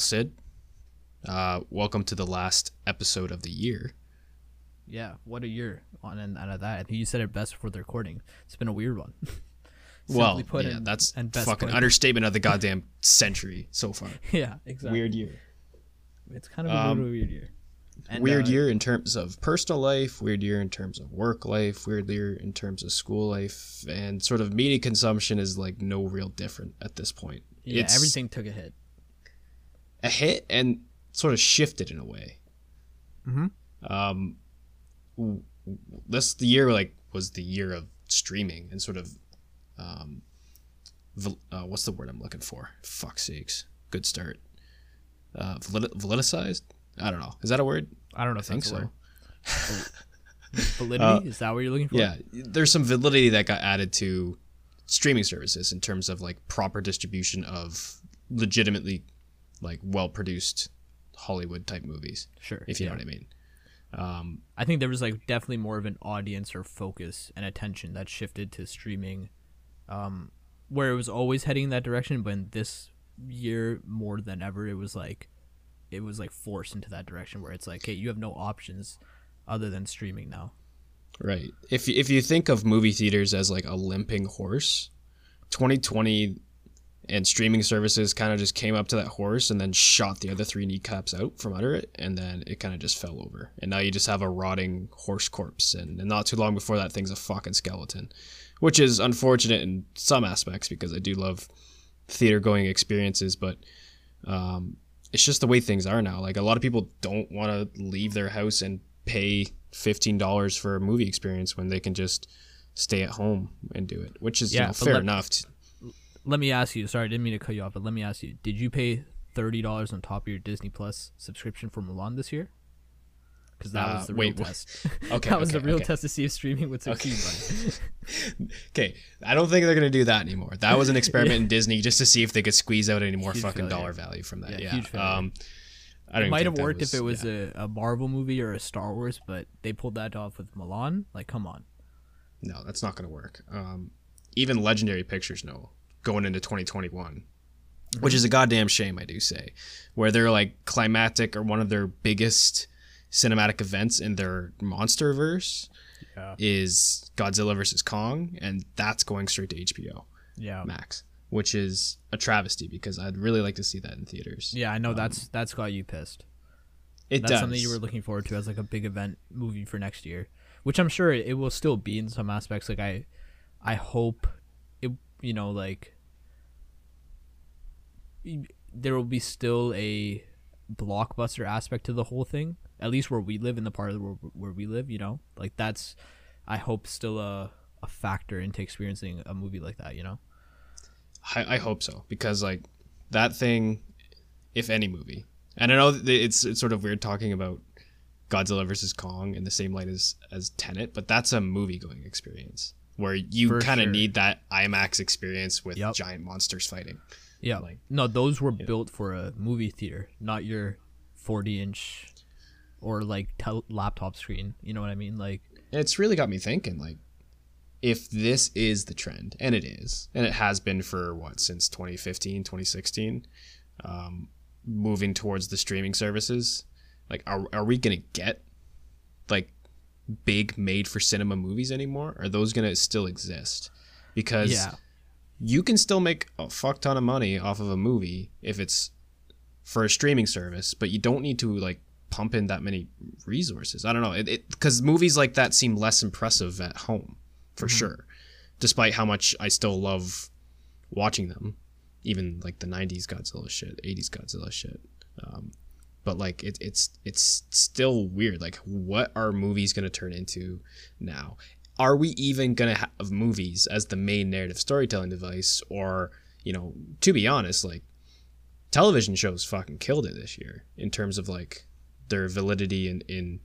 Sid. Uh, welcome to the last episode of the year. Yeah, what a year on and out of that. I think you said it best before the recording. It's been a weird one. well, Simply put yeah, and- that's and best fucking put. understatement of the goddamn century so far. yeah, exactly. Weird year. It's kind of a Um, weird year. And, weird uh, year in terms of personal life, weird year in terms of work life, weird year in terms of school life, and sort of media consumption is like no real different at this point. Yeah, it's everything took a hit. A hit and sort of shifted in a way. Mhm. Um, this the year like was the year of streaming and sort of, um, uh, what's the word I'm looking for? Fuck sakes, good start. Uh, valid-? I don't know. Is that a word? I don't know I think so. Validity? Is that what you're looking for? Uh, Yeah, there's some validity that got added to streaming services in terms of like proper distribution of legitimately like well produced Hollywood type movies, Sure. if you yeah. know what I mean. Um, I think there was like definitely more of an audience or focus and attention that shifted to streaming, um, where it was always heading in that direction. But in this year, more than ever, it was like, it was like forced into that direction where it's like, hey, you have no options other than streaming now. Right. If if you think of movie theaters as like a limping horse, 2020 and streaming services kind of just came up to that horse and then shot the other three kneecaps out from under it, and then it kind of just fell over. And now you just have a rotting horse corpse, and, and not too long before that thing's a fucking skeleton, which is unfortunate in some aspects because I do love theater going experiences, but um, it's just the way things are now. Like a lot of people don't want to leave their house and pay fifteen dollars for a movie experience when they can just stay at home and do it, which is you know, fair let- enough. To, Let me ask you. Sorry, I didn't mean to cut you off, but let me ask you: Did you pay thirty dollars on top of your Disney Plus subscription for Mulan this year? Because that Uh, was the real wh- test. okay, that was okay, the real okay. test to see if streaming would succeed. buddy. okay, I don't think they're gonna do that anymore. That was an experiment in Disney just to see if they could squeeze out any more Huge fucking failure. dollar value from that. Yeah, Yeah, huge um, I don't it might have worked if it was yeah. a, a Marvel movie or a Star Wars, but they pulled that off with Mulan. Like, come on. No, that's not going to work. Um, even Legendary Pictures know going into 2021, which is a goddamn shame, I do say, where they're like climactic or one of their biggest cinematic events in their monster verse Yeah. is Godzilla versus Kong, and that's going straight to HBO Yeah. Max, which is a travesty because I'd really like to see that in theaters. Yeah, I know um, that's that's got you pissed. It That's does. something you were looking forward to as like a big event movie for next year, which I'm sure it will still be in some aspects. Like I, I hope. You know, like there will be still a blockbuster aspect to the whole thing. At least where we live in the part of the world where we live, you know, like that's. I hope still a a factor into experiencing a movie like that. You know. I, I hope so because like that thing, if any movie, and I know it's it's sort of weird talking about Godzilla versus Kong in the same light as as Tenet, but that's a movie going experience where you kind of sure. need that IMAX experience with Yep. giant monsters fighting. Yeah. Like- no, those were built for a movie theater, not your 40 inch or like tel- laptop screen. You know what I mean? Like, it's really got me thinking like if this is the trend and it is and it has been for what since 2015 2016 um, moving towards the streaming services like are, are we gonna get like big made for cinema movies anymore? Are those gonna still exist? Because yeah, you can still make a fuck ton of money off of a movie if it's for a streaming service, but you don't need to like pump in that many resources. I don't know, it because movies like that seem less impressive at home for sure, despite how much I still love watching them, even like the '90s Godzilla shit, '80s Godzilla shit. Um, but like it, it's it's still weird. Like, what are movies gonna turn into now? Are we even gonna have movies as the main narrative storytelling device, or you know, to be honest, like television shows fucking killed it this year in terms of like their validity in in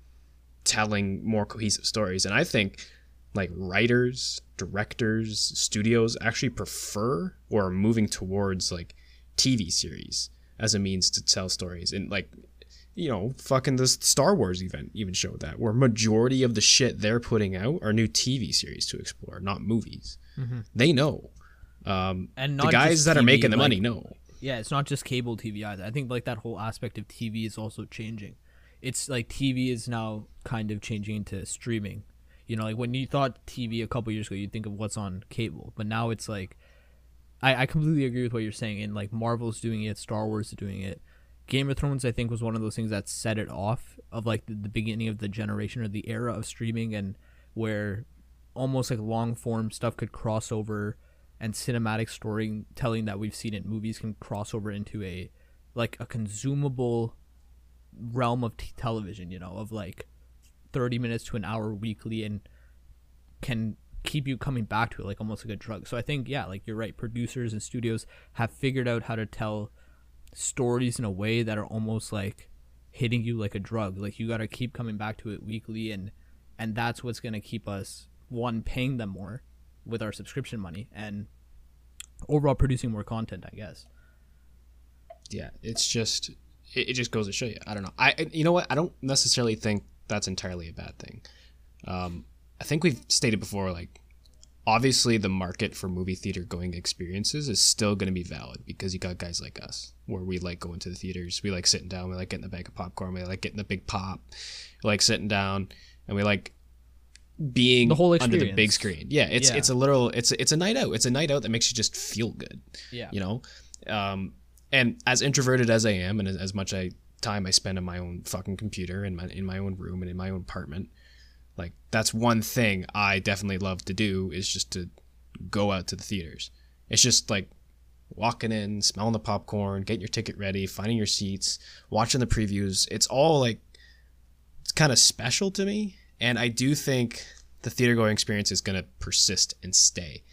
telling more cohesive stories, and I think like writers, directors, studios actually prefer or are moving towards like TV series as a means to tell stories. And like, you know, fucking the Star Wars event even showed that, where majority of the shit they're putting out are new TV series to explore, not movies. They know. Um, and the guys that are making the like, money know. Yeah, it's not just cable TV either. I think like that whole aspect of TV is also changing. It's like TV is now kind of changing into streaming. You know, like when you thought TV a couple years ago, you'd think of what's on cable, but now it's like, I, I completely agree with what you're saying. And like Marvel's doing it, Star Wars is doing it. Game of Thrones, I think, was one of those things that set it off of like the, the beginning of the generation or the era of streaming and where almost like long form stuff could cross over and cinematic storytelling that we've seen in movies can cross over into a like a consumable realm of t- television you know of like 30 minutes to an hour weekly and can keep you coming back to it like almost like a drug. So i think yeah like you're right producers and studios have figured out how to tell stories in a way that are almost like hitting you like a drug. Like you got to keep coming back to it weekly and and that's what's going to keep us one paying them more with our subscription money and overall producing more content i guess. Yeah it's just it, it just goes to show you. I don't know. I you know what? I don't necessarily think that's entirely a bad thing. Um i think we've stated before like obviously the market for movie theater going experiences is still going to be valid because you got guys like us where we like going to the theaters. We like sitting down we like getting a bag of popcorn we like getting the big pop we like sitting down and we like being The whole under the big screen. Yeah it's Yeah. it's a literal it's it's a night out. It's a night out that makes you just feel good yeah. you know? Um and as introverted as i am and as, as much I, time i spend on my own fucking computer in my in my own room and in my own apartment like that's one thing i definitely love to do is just to go out to the theaters. It's just like walking in smelling the popcorn getting your ticket ready finding your seats watching the previews. It's all like it's kind of special to me and i do think the theater going experience is going to persist and stay.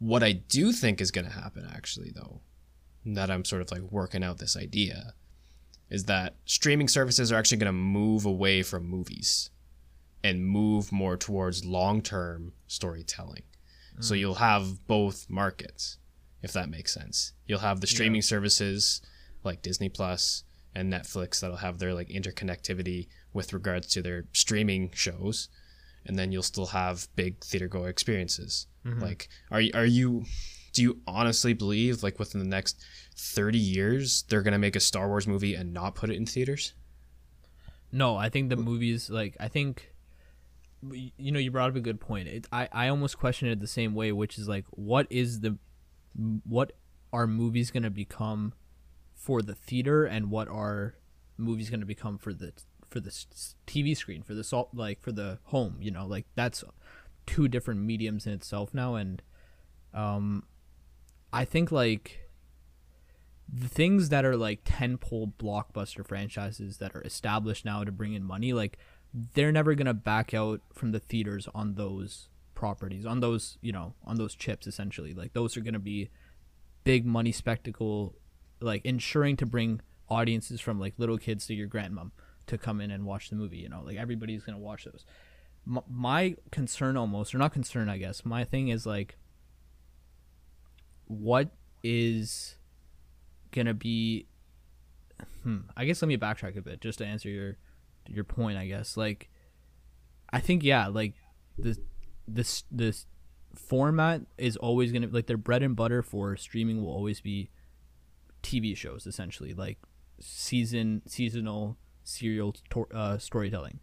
What I do think is going to happen, actually, though, that I'm sort of like working out this idea, is that streaming services are actually going to move away from movies and move more towards long term storytelling. So mm. you'll have both markets, if that makes sense. You'll have the streaming services like Disney Plus and Netflix that'll have their like interconnectivity with regards to their streaming shows and then you'll still have big theater go experiences. Mm-hmm. Like, are you, are you, do you honestly believe like within the next thirty years they're gonna make a Star Wars movie and not put it in theaters? No, I think the movies like I think you know you brought up a good point. It, I I almost question it the same way, which is like what is the what are movies going to become for the theater and what are movies going to become for the for the TV screen for the salt like for the home, you know? Like that's two different mediums in itself now and um I think like the things that are like tentpole blockbuster franchises that are established now to bring in money, like they're never gonna back out from the theaters on those properties, on those you know, on those chips essentially. Like those are gonna be big money spectacle, like ensuring to bring audiences from like little kids to your grandmom to come in and watch the movie. You know, like everybody's gonna watch those. M- my concern almost, or not concern, I guess. My thing is like, what is gonna be hmm, I guess let me backtrack a bit just to answer your your point, I guess. Like I think yeah, like this this this format is always gonna like their bread and butter for streaming will always be TV shows essentially, like season seasonal serial tor- uh, storytelling.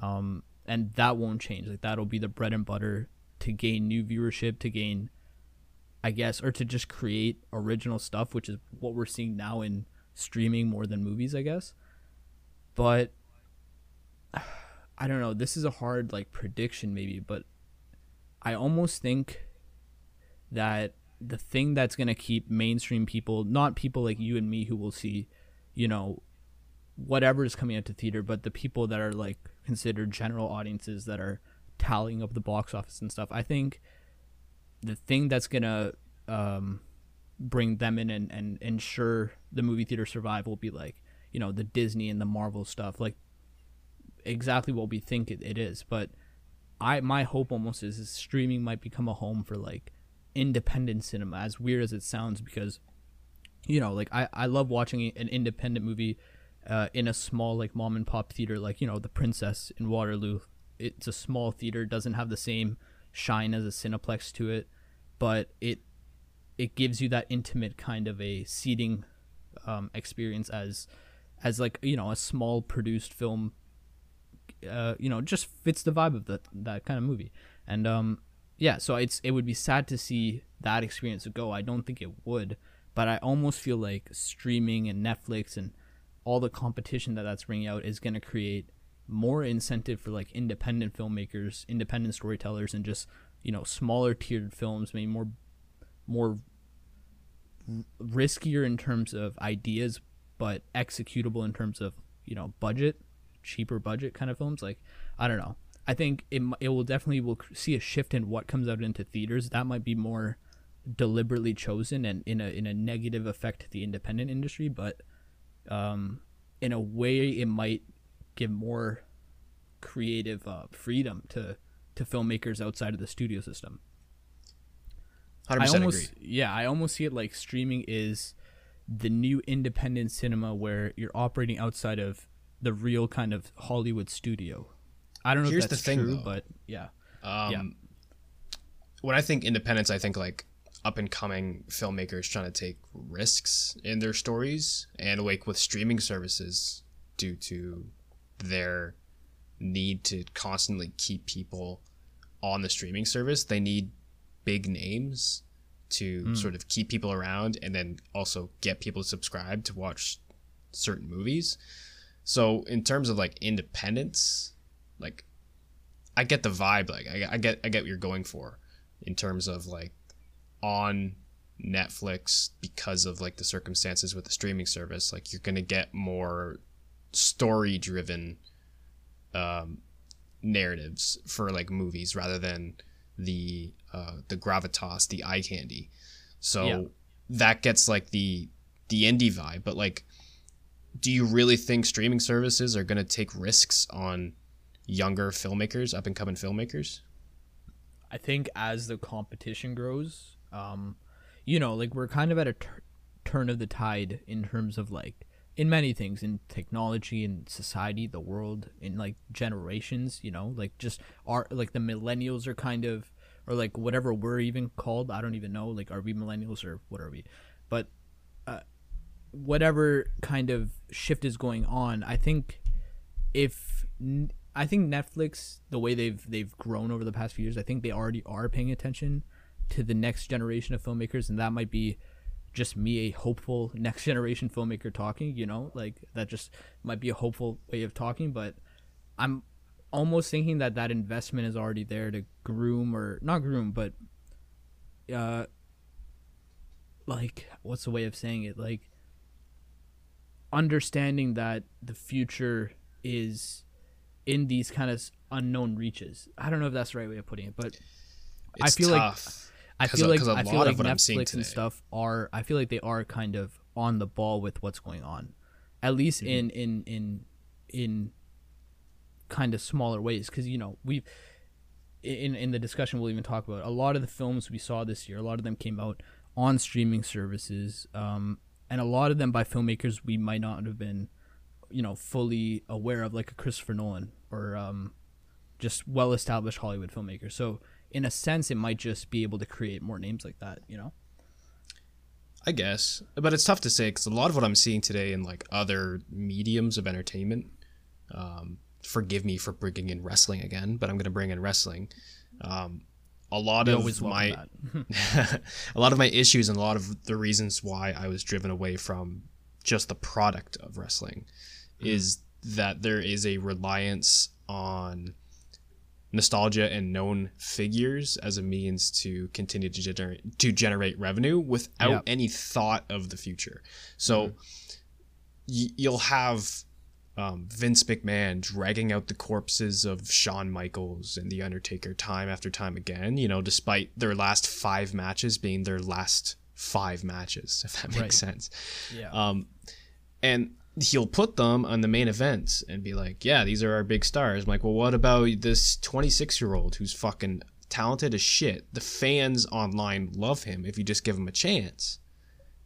Um and that won't change. Like that'll be the bread and butter to gain new viewership, to gain I guess, or to just create original stuff, which is what we're seeing now in streaming more than movies, I guess. But I don't know. This is a hard like prediction, maybe, but I almost think that the thing that's gonna keep mainstream people, not people like you and me who will see, you know, whatever is coming out to theater, but the people that are like considered general audiences that are tallying up the box office and stuff. I think the thing that's gonna um, bring them in and, and ensure the movie theater survive will be like you know the Disney and the Marvel stuff, like exactly what we think it, it is. But I my hope almost is, is streaming might become a home for like independent cinema, as weird as it sounds, because you know like I I love watching an independent movie. Uh, in a small like mom and pop theater like you know the princess in waterloo it's a small theater doesn't have the same shine as a cineplex to it but it it gives you that intimate kind of a seating um, experience as as like you know a small produced film uh, you know just fits the vibe of that that kind of movie. And um yeah so it's it would be sad to see that experience go. I don't think it would but i almost feel like streaming and netflix and all the competition that that's bringing out is going to create more incentive for like independent filmmakers independent storytellers and just you know smaller tiered films maybe more more riskier in terms of ideas but executable in terms of you know budget cheaper budget kind of films like i don't know. I think it, it will definitely will see a shift in what comes out into theaters. That might be more deliberately chosen and in a in a negative effect to the independent industry but um in a way it might give more creative uh, freedom to to filmmakers outside of the studio system. 100% I almost agree. yeah, I almost see it like streaming is the new independent cinema where you're operating outside of the real kind of Hollywood studio. I don't know Here's if the that's thing, true, though. but yeah. Um, Yeah. When I think independence, I think like up and coming filmmakers trying to take risks in their stories, and like with streaming services, due to their need to constantly keep people on the streaming service, they need big names to sort of keep people around, and then also get people to subscribe to watch certain movies. So in terms of like independence, like I get the vibe. Like I, I get I get what you're going for in terms of like on Netflix because of like the circumstances with the streaming service. Like you're gonna get more story driven um, narratives for like movies rather than the uh, the gravitas, the eye candy. So Yeah. that gets like the the indie vibe. But like, do you really think streaming services are gonna take risks on younger filmmakers, up and coming filmmakers? I think as the competition grows, um, you know, like we're kind of at a tur- turn of the tide in terms of like in many things in technology and society, the world, in like generations. You know, like just are like the millennials are kind of or like whatever we're even called. I don't even know. Like, are we millennials or what are we? But uh, whatever kind of shift is going on, I think if I think Netflix, the way they've they've grown over the past few years, I think they already are paying attention to the next generation of filmmakers, and that might be just me, a hopeful next generation filmmaker talking. You know, like that just might be a hopeful way of talking, but I'm almost thinking that that investment is already there to groom or not groom, but uh, like what's the way of saying it? Like understanding that the future is in these kind of unknown reaches. I don't know if that's the right way of putting it, but I It's feel like- tough. I feel a- like I feel like what I'm seeing Netflix and stuff are. I feel like they are kind of on the ball with what's going on, at least Mm-hmm. in in in in kind of smaller ways. Because you know we've in in the discussion we'll even talk about a lot of the films we saw this year. A lot of them came out on streaming services, um, and a lot of them by filmmakers we might not have been, you know, fully aware of, like a Christopher Nolan or um, just well established Hollywood filmmakers. So in a sense, it might just be able to create more names like that. You know. I guess, but it's tough to say because a lot of what I'm seeing today in like other mediums of entertainment. Um, forgive me for bringing in wrestling again, but I'm going to bring in wrestling. Um, a lot We of my a lot of my issues and a lot of the reasons why I was driven away from just the product of wrestling is that there is a reliance on nostalgia and known figures as a means to continue to generate to generate revenue without Yep. any thought of the future. So y- you'll have um, Vince McMahon dragging out the corpses of Shawn Michaels and The Undertaker time after time again, you know, despite their last five matches being their last five matches, if that makes Right. sense. yeah. Um, and he'll put them on the main events and be like, yeah, these are our big stars. I'm like, well, what about this 26 year old who's fucking talented as shit? The fans online love him. If you just give him a chance,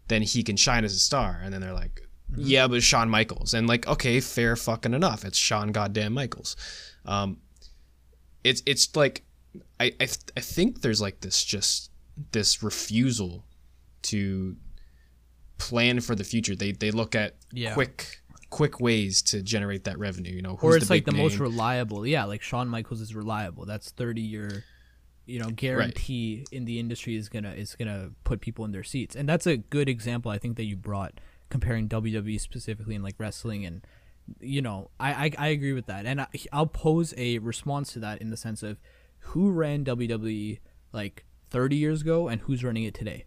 then he can shine as a star. And then they're like, yeah, but Shawn Michaels. And like, okay, fair fucking enough. It's Shawn goddamn Michaels. Um, it's it's like I, I th- I think there's like this just this refusal to plan for the future. They they look at Yeah. quick quick ways to generate that revenue. You know, or it's like the big most reliable. Yeah, like Shawn Michaels is reliable. That's thirty year, you know, guarantee in the industry is gonna is gonna put people in their seats, and that's a good example I think that you brought comparing WWE specifically and like wrestling and you know I I, I agree with that, and I, I'll pose a response to that in the sense of who ran WWE like thirty years ago and who's running it today.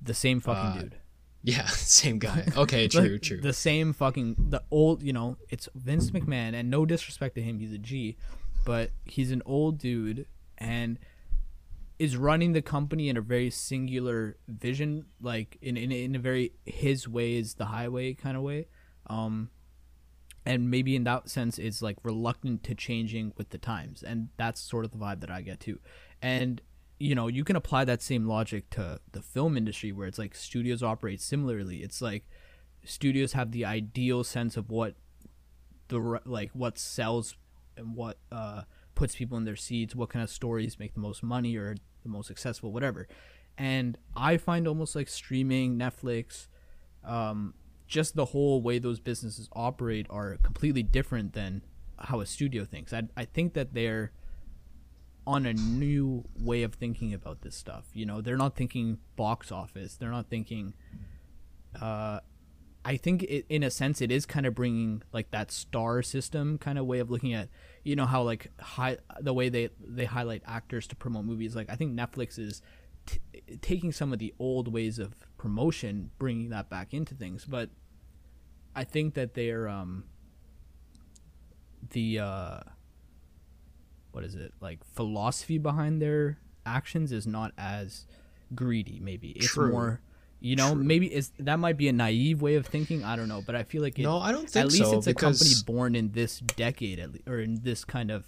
The same fucking Uh, dude. yeah, same guy. Okay, Like, true, true. The same fucking the old, you know, it's Vince McMahon, and no disrespect to him, he's a G, but he's an old dude and is running the company in a very singular vision, like in in, in a very his way is the highway kind of way, um, and maybe in that sense is like reluctant to changing with the times, and that's sort of the vibe that I get too, and you know you can apply that same logic to the film industry where it's like studios operate similarly. It's like studios have the ideal sense of what the like what sells and what uh puts people in their seats what kind of stories make the most money or the most successful whatever and i find almost like streaming netflix um just the whole way those businesses operate are completely different than how a studio thinks i, I think that they're on a new way of thinking about this stuff. You know, they're not thinking box office. They're not thinking. Uh, I think it, in a sense it is kind of bringing like that star system kind of way of looking at you know how like high the way they they highlight actors to promote movies. Like I think Netflix is t- taking some of the old ways of promotion, bringing that back into things. But I think that they're um the uh what is it like philosophy behind their actions is not as greedy maybe it's True. more you know True. maybe it's that might be a naive way of thinking i don't know but i feel like it, no, I don't think at least so it's a company born in this decade at le- or in this kind of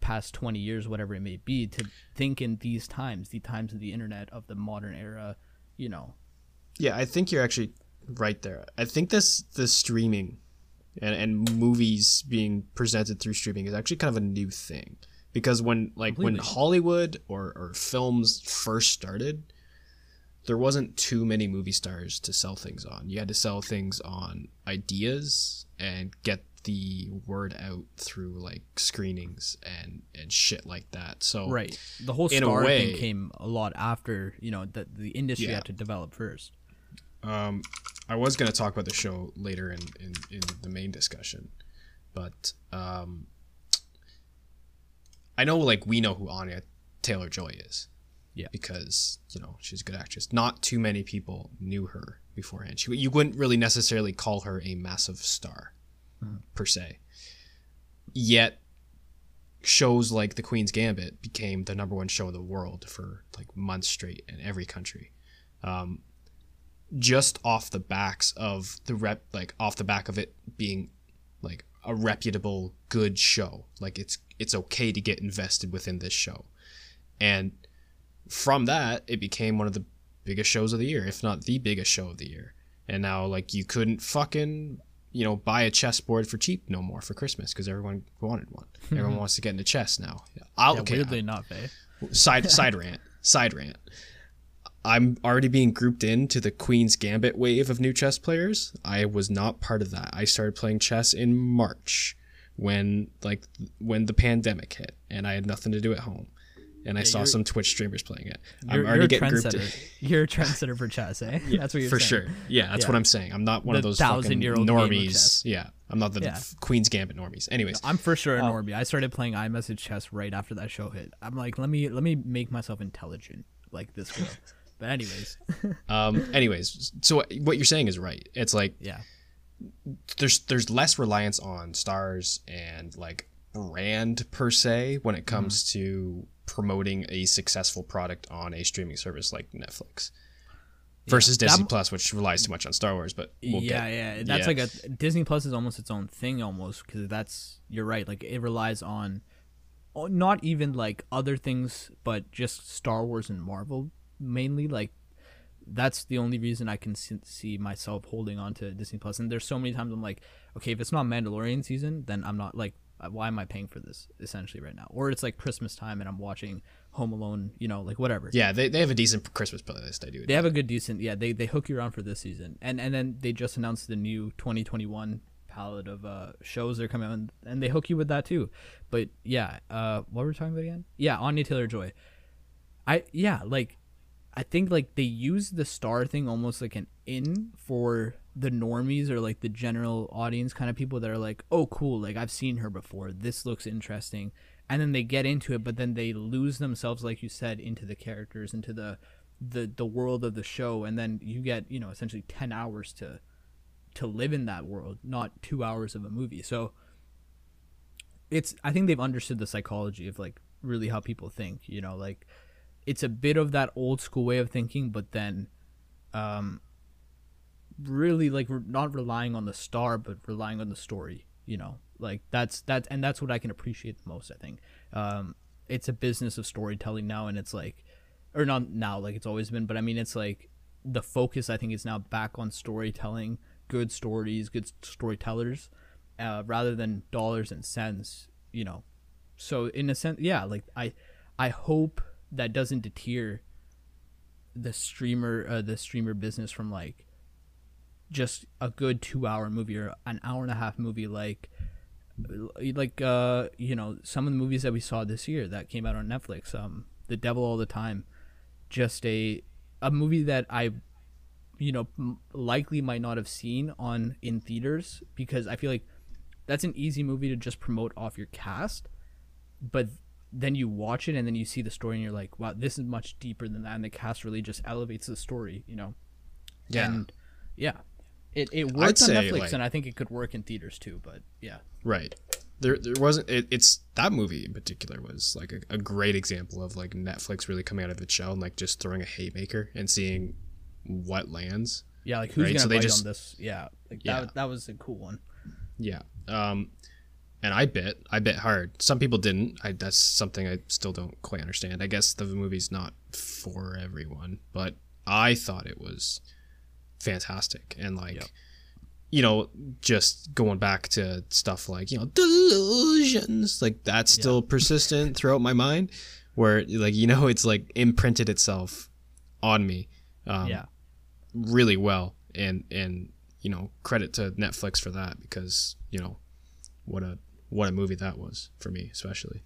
past 20 years whatever it may be to think in these times the times of the internet of the modern era you know Yeah, I think you're actually right there. I think this the streaming and, and movies being presented through streaming is actually kind of a new thing. Because when like when Hollywood or, or films first started, there wasn't too many movie stars to sell things on. You had to sell things on ideas and get the word out through like screenings and and shit like that. So right the whole star way- thing came a lot after you know that the industry Yeah. had to develop first Um, I was going to talk about the show later in, in, in the main discussion, but um, I know like we know who Anya Taylor Joy is. Yeah. Because you know she's a good actress. Not too many people knew her beforehand. She you wouldn't really necessarily call her a massive star, per se. Yet, shows like The Queen's Gambit became the number one show in the world for like months straight in every country. Um, just off the backs of the rep like off the back of it being like a reputable good show like it's it's okay to get invested within this show and from that it became one of the biggest shows of the year if not the biggest show of the year. And now like you couldn't fucking you know buy a chessboard for cheap no more for christmas because everyone wanted one. Everyone wants to get into chess now. I'll, yeah, okay weirdly enough eh side side rant side rant. I'm already being grouped into the queen's gambit wave of new chess players. I was not part of that. I started playing chess in march when like when the pandemic hit and i had nothing to do at home and i saw some twitch streamers playing it You're, i'm already you're getting grouped in. You're a trendsetter for chess, eh? That's what you're saying. for saying. sure yeah that's Yeah. what i'm saying i'm not one of those fucking thousand-year-old normies yeah i'm not the Yeah. queen's gambit normies anyways I'm for sure a normie. I started playing iMessage chess right after that show hit. I'm like, let me let me make myself intelligent like this girl. but anyways, um anyways so what you're saying is right it's like yeah, there's there's less reliance on stars and like brand per se when it comes Mm-hmm. to promoting a successful product on a streaming service like Netflix versus That- Disney Plus, which relies too much on Star Wars. But we'll yeah, get, yeah. That's yeah. like a Disney Plus is almost its own thing almost because that's you're right. Like it relies on not even like other things, but just Star Wars and Marvel mainly. Like that's the only reason I can see myself holding on to Disney Plus. And there's so many times I'm like, okay, if it's not Mandalorian season, then I'm not like why am I paying for this essentially right now? Or it's like Christmas time and I'm watching Home Alone, you know, like whatever. Yeah, they, they have a decent Christmas playlist. I do. They have a good decent yeah. They they hook you around for this season, and and then they just announced the new 2021 palette of uh shows that are coming out, and, and they hook you with that too. But yeah, uh, what were we talking about again? Yeah, Anya Taylor Joy. I yeah like. I think like they use the star thing almost like an in for the normies or like the general audience kind of people that are like, oh, cool, like I've seen her before. This looks interesting. And then they get into it, but then they lose themselves, like you said, into the characters, into the the the world of the show, and then you get you know essentially ten hours to to live in that world, not two hours of a movie. So it's I think they've understood the psychology of like really how people think. You know, like it's a bit of that old school way of thinking, but then um, really like we're not relying on the star but relying on the story you know? Like that's that and that's what i can appreciate the most i think. Um it's a business of storytelling now and it's like or not now like it's always been but i mean it's like the focus i think is now back on storytelling good stories good storytellers uh, rather than dollars and cents you know? So in a sense yeah like i i hope that doesn't deter the streamer uh, the streamer business from like just a good two hour movie or an hour and a half movie like like uh you know some of the movies that we saw this year that came out on Netflix um The Devil All the Time. Just a a movie that I you know likely might not have seen on in theaters because I feel like that's an easy movie to just promote off your cast but then you watch it and then you see the story and you're like wow this is much deeper than that. And the cast really just elevates the story you know? Yeah. And yeah it, it worked on Netflix, like, and I think it could work in theaters too. But yeah, right. There, there wasn't. It, it's that movie in particular was like a, a, great example of like Netflix really coming out of its shell and like just throwing a haymaker and seeing what lands. Yeah, like who's right? gonna so bite just, on this? Yeah, like that. Yeah. That was a cool one. Yeah. Um, and I bit. I bit hard. Some people didn't. I that's something I still don't quite understand. I guess the movie's not for everyone, but I thought it was fantastic and like yep. you know just going back to stuff like you know delusions like that's still yep. persistent throughout my mind where like you know it's like imprinted itself on me um, yeah really well and and you know credit to netflix for that because you know what a what a movie that was for me especially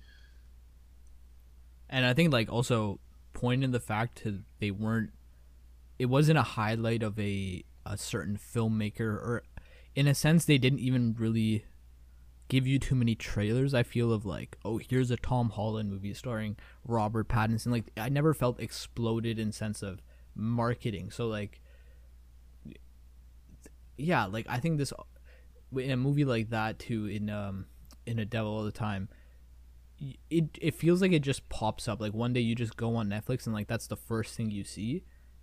and i think like also pointing the fact that they weren't it wasn't a highlight of a a certain filmmaker or in a sense they didn't even really give you too many trailers i feel of like oh here's a tom holland movie starring robert pattinson. Like i never felt exploded in sense of marketing. So like yeah like i think this in a movie like that too in um in a devil all the time it it feels like it just pops up. Like one day you just go on netflix and like that's the first thing you see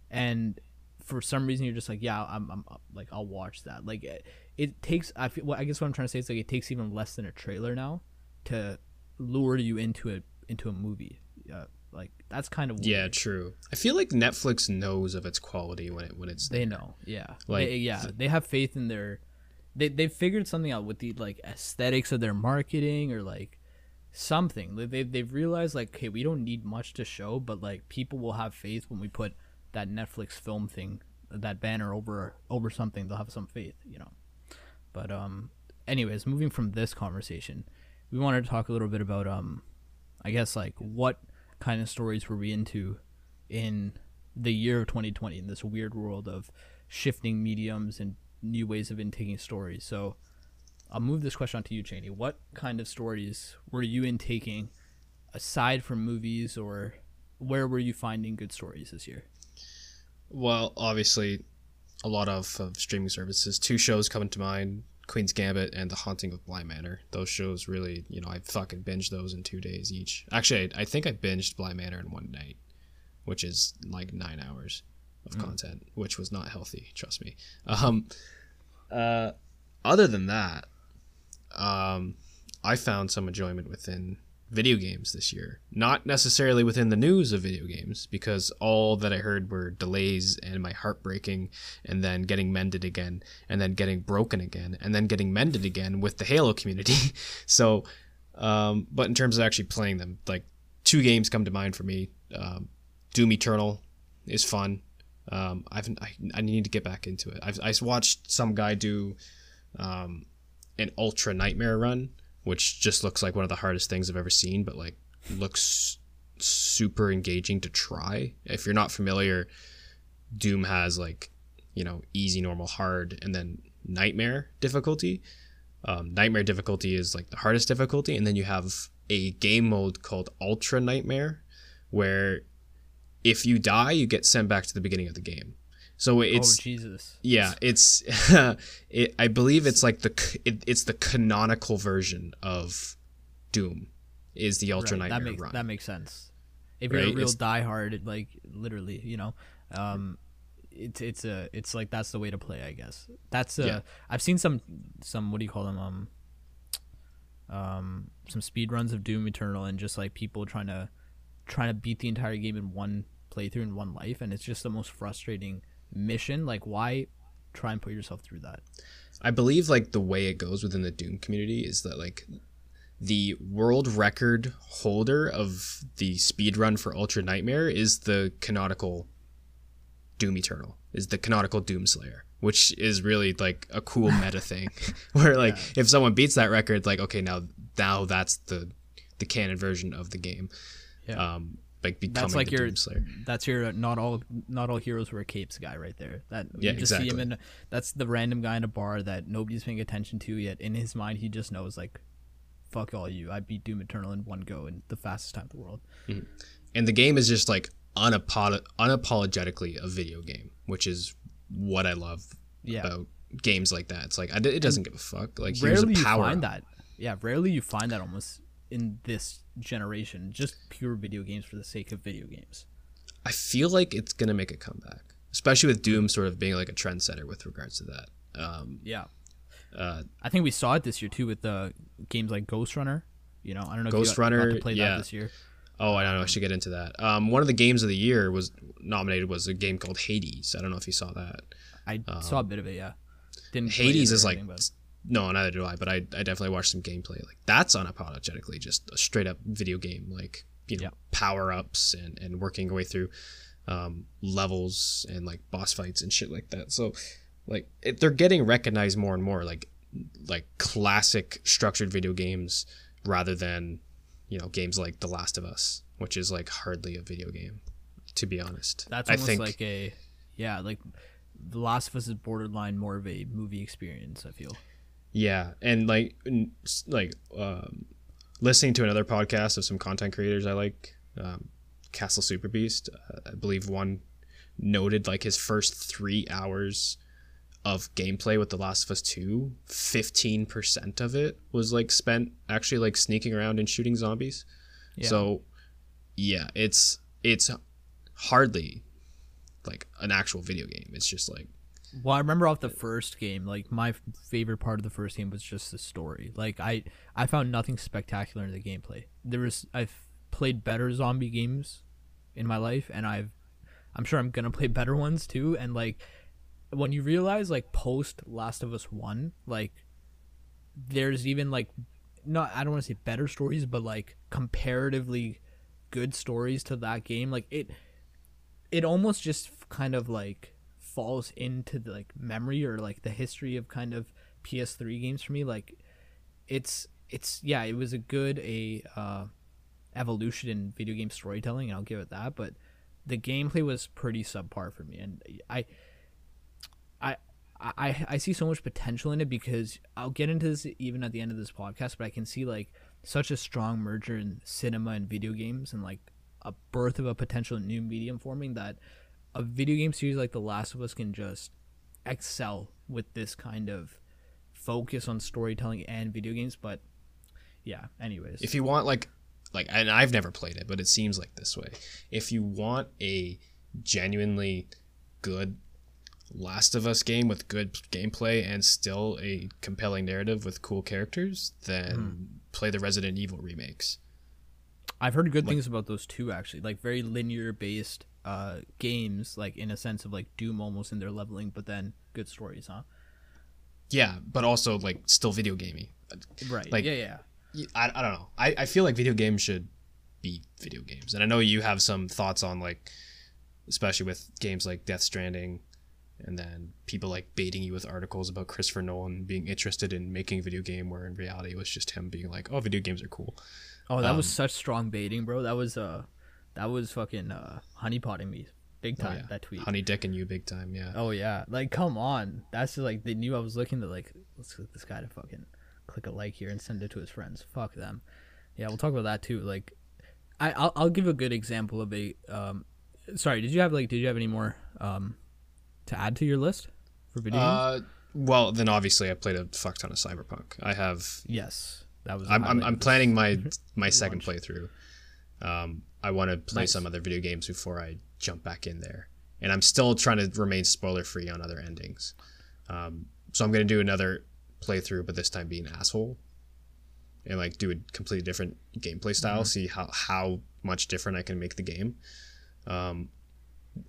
and for some reason you're just like yeah I'm, I'm like I'll watch that. Like it, it takes I feel well, I guess what I'm trying to say is like it takes even less than a trailer now to lure you into a into a movie. Uh, like that's kind of weird. yeah true. I feel like Netflix knows of its quality when it when it's they know yeah. Like they, yeah th- they have faith in their they they figured something out with the like aesthetics of their marketing or like something. They they've realized like okay we don't need much to show but like people will have faith when we put that Netflix film thing, that banner over over something, they'll have some faith, you know. But um, anyways, moving from this conversation, we wanted to talk a little bit about um, I guess like what kind of stories were we into in the year of 2020 in this weird world of shifting mediums and new ways of intaking stories. So I'll move this question on to you, Cheney. What kind of stories were you intaking aside from movies or where were you finding good stories this year? Well, obviously, a lot of, of streaming services. Two shows coming to mind: Queen's Gambit and The Haunting of Bly Manor. Those shows really, you know, I fucking binged those in two days each. Actually, I, I think I binged Bly Manor in one night, which is like nine hours of mm. content, which was not healthy. Trust me. Um, uh, other than that, um, I found some enjoyment within video games this year. Not necessarily within the news of video games, because all that I heard were delays and my heart breaking, and then getting mended again, and then getting broken again, and then getting mended again with the Halo community. so Um, but in terms of actually playing them, like two games come to mind for me. Um, Doom Eternal is fun. Um, I've I, I need to get back into it. I've I watched some guy do um, an Ultra Nightmare run, which just looks like one of the hardest things I've ever seen, but like looks super engaging to try. If you're not familiar, Doom has like you know easy, normal, hard, and then Nightmare difficulty. Um, nightmare difficulty is like the hardest difficulty, and then you have a game mode called Ultra Nightmare, where if you die, you get sent back to the beginning of the game. So it's oh Jesus. yeah, it's it, I believe it's like the it, it's the canonical version of Doom is the Ultra Right, Nightmare that makes run. that makes sense. If you're a real it's- diehard, like literally, you know, um, it's it's a it's like that's the way to play, I guess. That's uh, Yeah. I've seen some some what do you call them um um some speed runs of Doom Eternal and just like people trying to trying to beat the entire game in one playthrough in one life, and it's just the most frustrating mission. Like, why try and put yourself through that? I believe like the way it goes within the Doom community is that like the world record holder of the speed run for Ultra Nightmare is the canonical Doom Eternal, is the canonical Doom Slayer, which is really like a cool meta thing where like if someone beats that record, like okay, now now that's the the canon version of the game. Yeah. Um like becoming like the your-. That's your not all not all heroes wear capes guy right there. That Yeah, you just see him exactly. in that's the random guy in a bar that nobody's paying attention to yet. In his mind, he just knows like, fuck all you. I beat Doom Eternal in one go in the fastest time in the world. Mm-hmm. and the game is just like unapolo- unapologetically a video game, which is what I love Yeah. about games like that. It's like I, it doesn't give a fuck. Like here's rarely a you find up. that. Yeah, rarely you find that almost in this generation. Just pure video games for the sake of video games. I feel like it's gonna make a comeback, especially with Doom sort of being like a trendsetter with regards to that. Um, Yeah. uh, I think we saw it this year too with the games like Ghost Runner. You know, I don't know Ghost if you got, got Runner, to play yeah. that this year. oh, I don't know. I should get into that. Um, one of the games of the year was nominated was a game called Hades. I don't know if you saw that. I saw a bit of it. Yeah. Didn't Um, Hades is like but- no, neither do I. But I, I definitely watched some gameplay. Like that's unapologetically just a straight up video game. Like you know, Yeah. power ups and and working your way through um, levels and like boss fights and shit like that. So like it, they're getting recognized more and more. Like like classic structured video games rather than you know games like The Last of Us, which is like hardly a video game, to be honest. That's I almost think like a yeah, like The Last of Us is borderline more of a movie experience. I feel. Yeah, and like like um, listening to another podcast of some content creators I like, um, Castle Super Beast. Uh, I believe one noted like his first three hours of gameplay with The Last of Us 2, 15% of it was like spent actually like sneaking around and shooting zombies. Yeah. So, yeah, it's it's hardly like an actual video game. It's just like Well, I remember off the first game, like my favorite part of the first game was just the story. Like I, I found nothing spectacular in the gameplay. There was I've played better zombie games in my life, and I've, I'm sure I'm gonna play better ones too. And like, when you realize like post Last of Us One, like, there's even like, not I don't want to say better stories, but like comparatively good stories to that game. Like it, it almost just kind of like falls into the like memory or like the history of kind of PS3 games for me. Like it's it's yeah, it was a good a uh, evolution in video game storytelling, and I'll give it that. But the gameplay was pretty subpar for me, and I I. I, I see so much potential in it because I'll get into this even at the end of this podcast, but I can see like such a strong merger in cinema and video games and like a birth of a potential new medium forming that a video game series like The Last of Us can just excel with this kind of focus on storytelling and video games. But yeah, anyways, if you want like like and I've never played it, but it seems like this way. If you want a genuinely good Last of Us game with good gameplay and still a compelling narrative with cool characters, then hmm. play the Resident Evil remakes. I've heard good things about those two actually, like very linear based uh, games, like in a sense of like Doom almost in their leveling, but then good stories, huh? Yeah, but also like still video gamey. Right. Like- yeah, yeah. I, I don't know. I, I feel like video games should be video games, and I know you have some thoughts on like, especially with games like Death Stranding, and then people like baiting you with articles about Christopher Nolan being interested in making a video game, where in reality it was just him being like, "Oh, video games are cool." Oh, that was Um, such strong baiting, bro. That was uh, that was fucking uh, honeypotting me big Oh, time. yeah. That tweet. Honey Dick and you big time, yeah. Oh yeah, like come on. That's just like they knew I was looking to like let's get this guy to fucking click a like here and send it to his friends. Fuck them. Yeah, we'll talk about that too. Like, I I'll, I'll give a good example of a um. Sorry, did you have like did you have any more um to add to your list for video games? Uh, well, then obviously I played a fuck ton of Cyberpunk. I have Yes, that was. I'm, I'm, I'm planning my my second playthrough. Um, I want to play Nice. some other video games before I jump back in there, and I'm still trying to remain spoiler free on other endings. Um, so I'm gonna do another playthrough, but this time being an asshole, and like do a completely different gameplay style. See how how much different I can make the game. Um,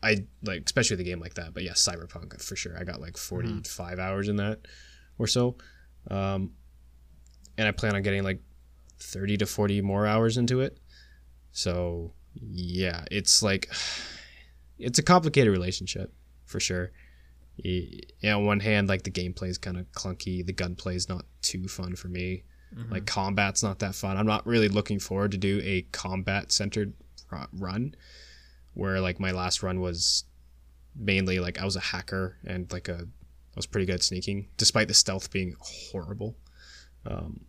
I like especially the game like that, but yeah, Cyberpunk for sure. I got like 45 hours in that or so. Um, and I plan on getting like 30 to 40 more hours into it. So, yeah, it's like it's a complicated relationship for sure. On one hand, like the gameplay is kind of clunky, the gunplay is not too fun for me. Like combat's not that fun. I'm not really looking forward to do a combat centered run where like my last run was mainly like I was a hacker and like a I was pretty good at sneaking despite the stealth being horrible um,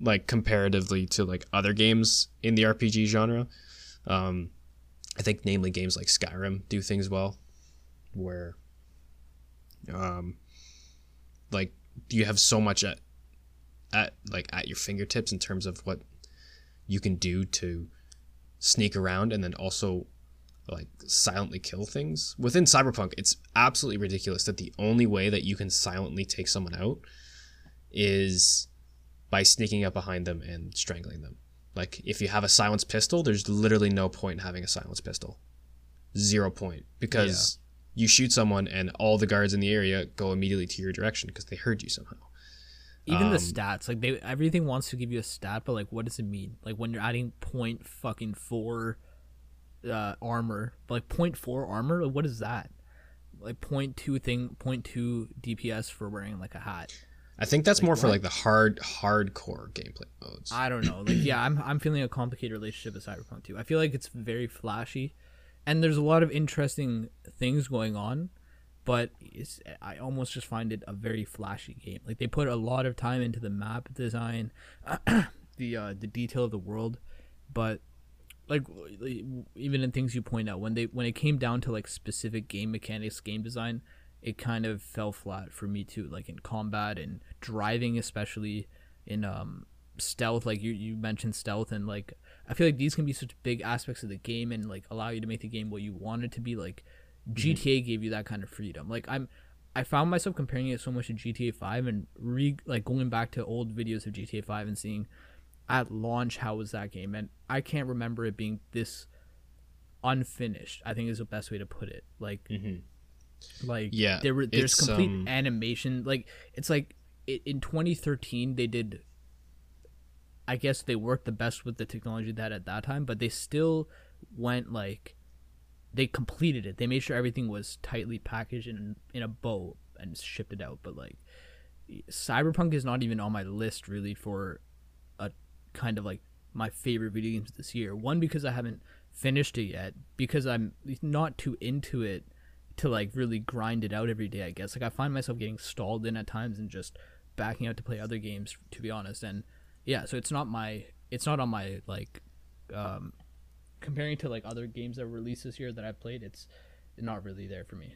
like comparatively to like other games in the RPG genre. Um, I think namely games like Skyrim do things well, where um, like you have so much at at like at your fingertips in terms of what you can do to sneak around and then also like silently kill things. Within Cyberpunk, it's absolutely ridiculous that the only way that you can silently take someone out is by sneaking up behind them and strangling them. Like if you have a silenced pistol, there's literally no point in having a silenced pistol. Zero point because you shoot someone and all the guards in the area go immediately to your direction because they heard you somehow. Even the Um, stats, like they everything wants to give you a stat, but like what does it mean? Like when you're adding point fucking four uh armor, like point four armor, like what is that? Like point two thing point two DPS for wearing like a hat. I think that's more for what? like the hard hardcore gameplay modes. I don't know. Like yeah, I'm I'm feeling a complicated relationship with Cyberpunk too. I feel like it's very flashy and there's a lot of interesting things going on, but it's, I almost just find it a very flashy game. Like they put a lot of time into the map design, the uh, the detail of the world, but like like, even in things you point out when they when it came down to like specific game mechanics, game design, it kind of fell flat for me too. Like in combat and driving, especially in um stealth like you you mentioned stealth and like I feel like these can be such big aspects of the game and like allow you to make the game what you want it to be like GTA gave you that kind of freedom like I'm I found myself comparing it so much to GTA 5 and re like going back to old videos of GTA 5 and seeing at launch how was that game and I can't remember it being this unfinished I think is the best way to put it like Mhm. Like Yeah, there were there's complete um, animation. Like it's like in 2013 they did i guess they worked the best with the technology that at that time but they still went like they completed it. They made sure everything was tightly packaged in in a bow and shipped it out. But like cyberpunk is not even on my list really for a kind of like my favorite video games this year. One because i haven't finished it yet because i'm not too into it to like really grind it out every day i guess like i find myself getting stalled in at times and just backing out to play other games to be honest and yeah so it's not my it's not on my like um comparing to like other games that were released this year that i played it's not really there for me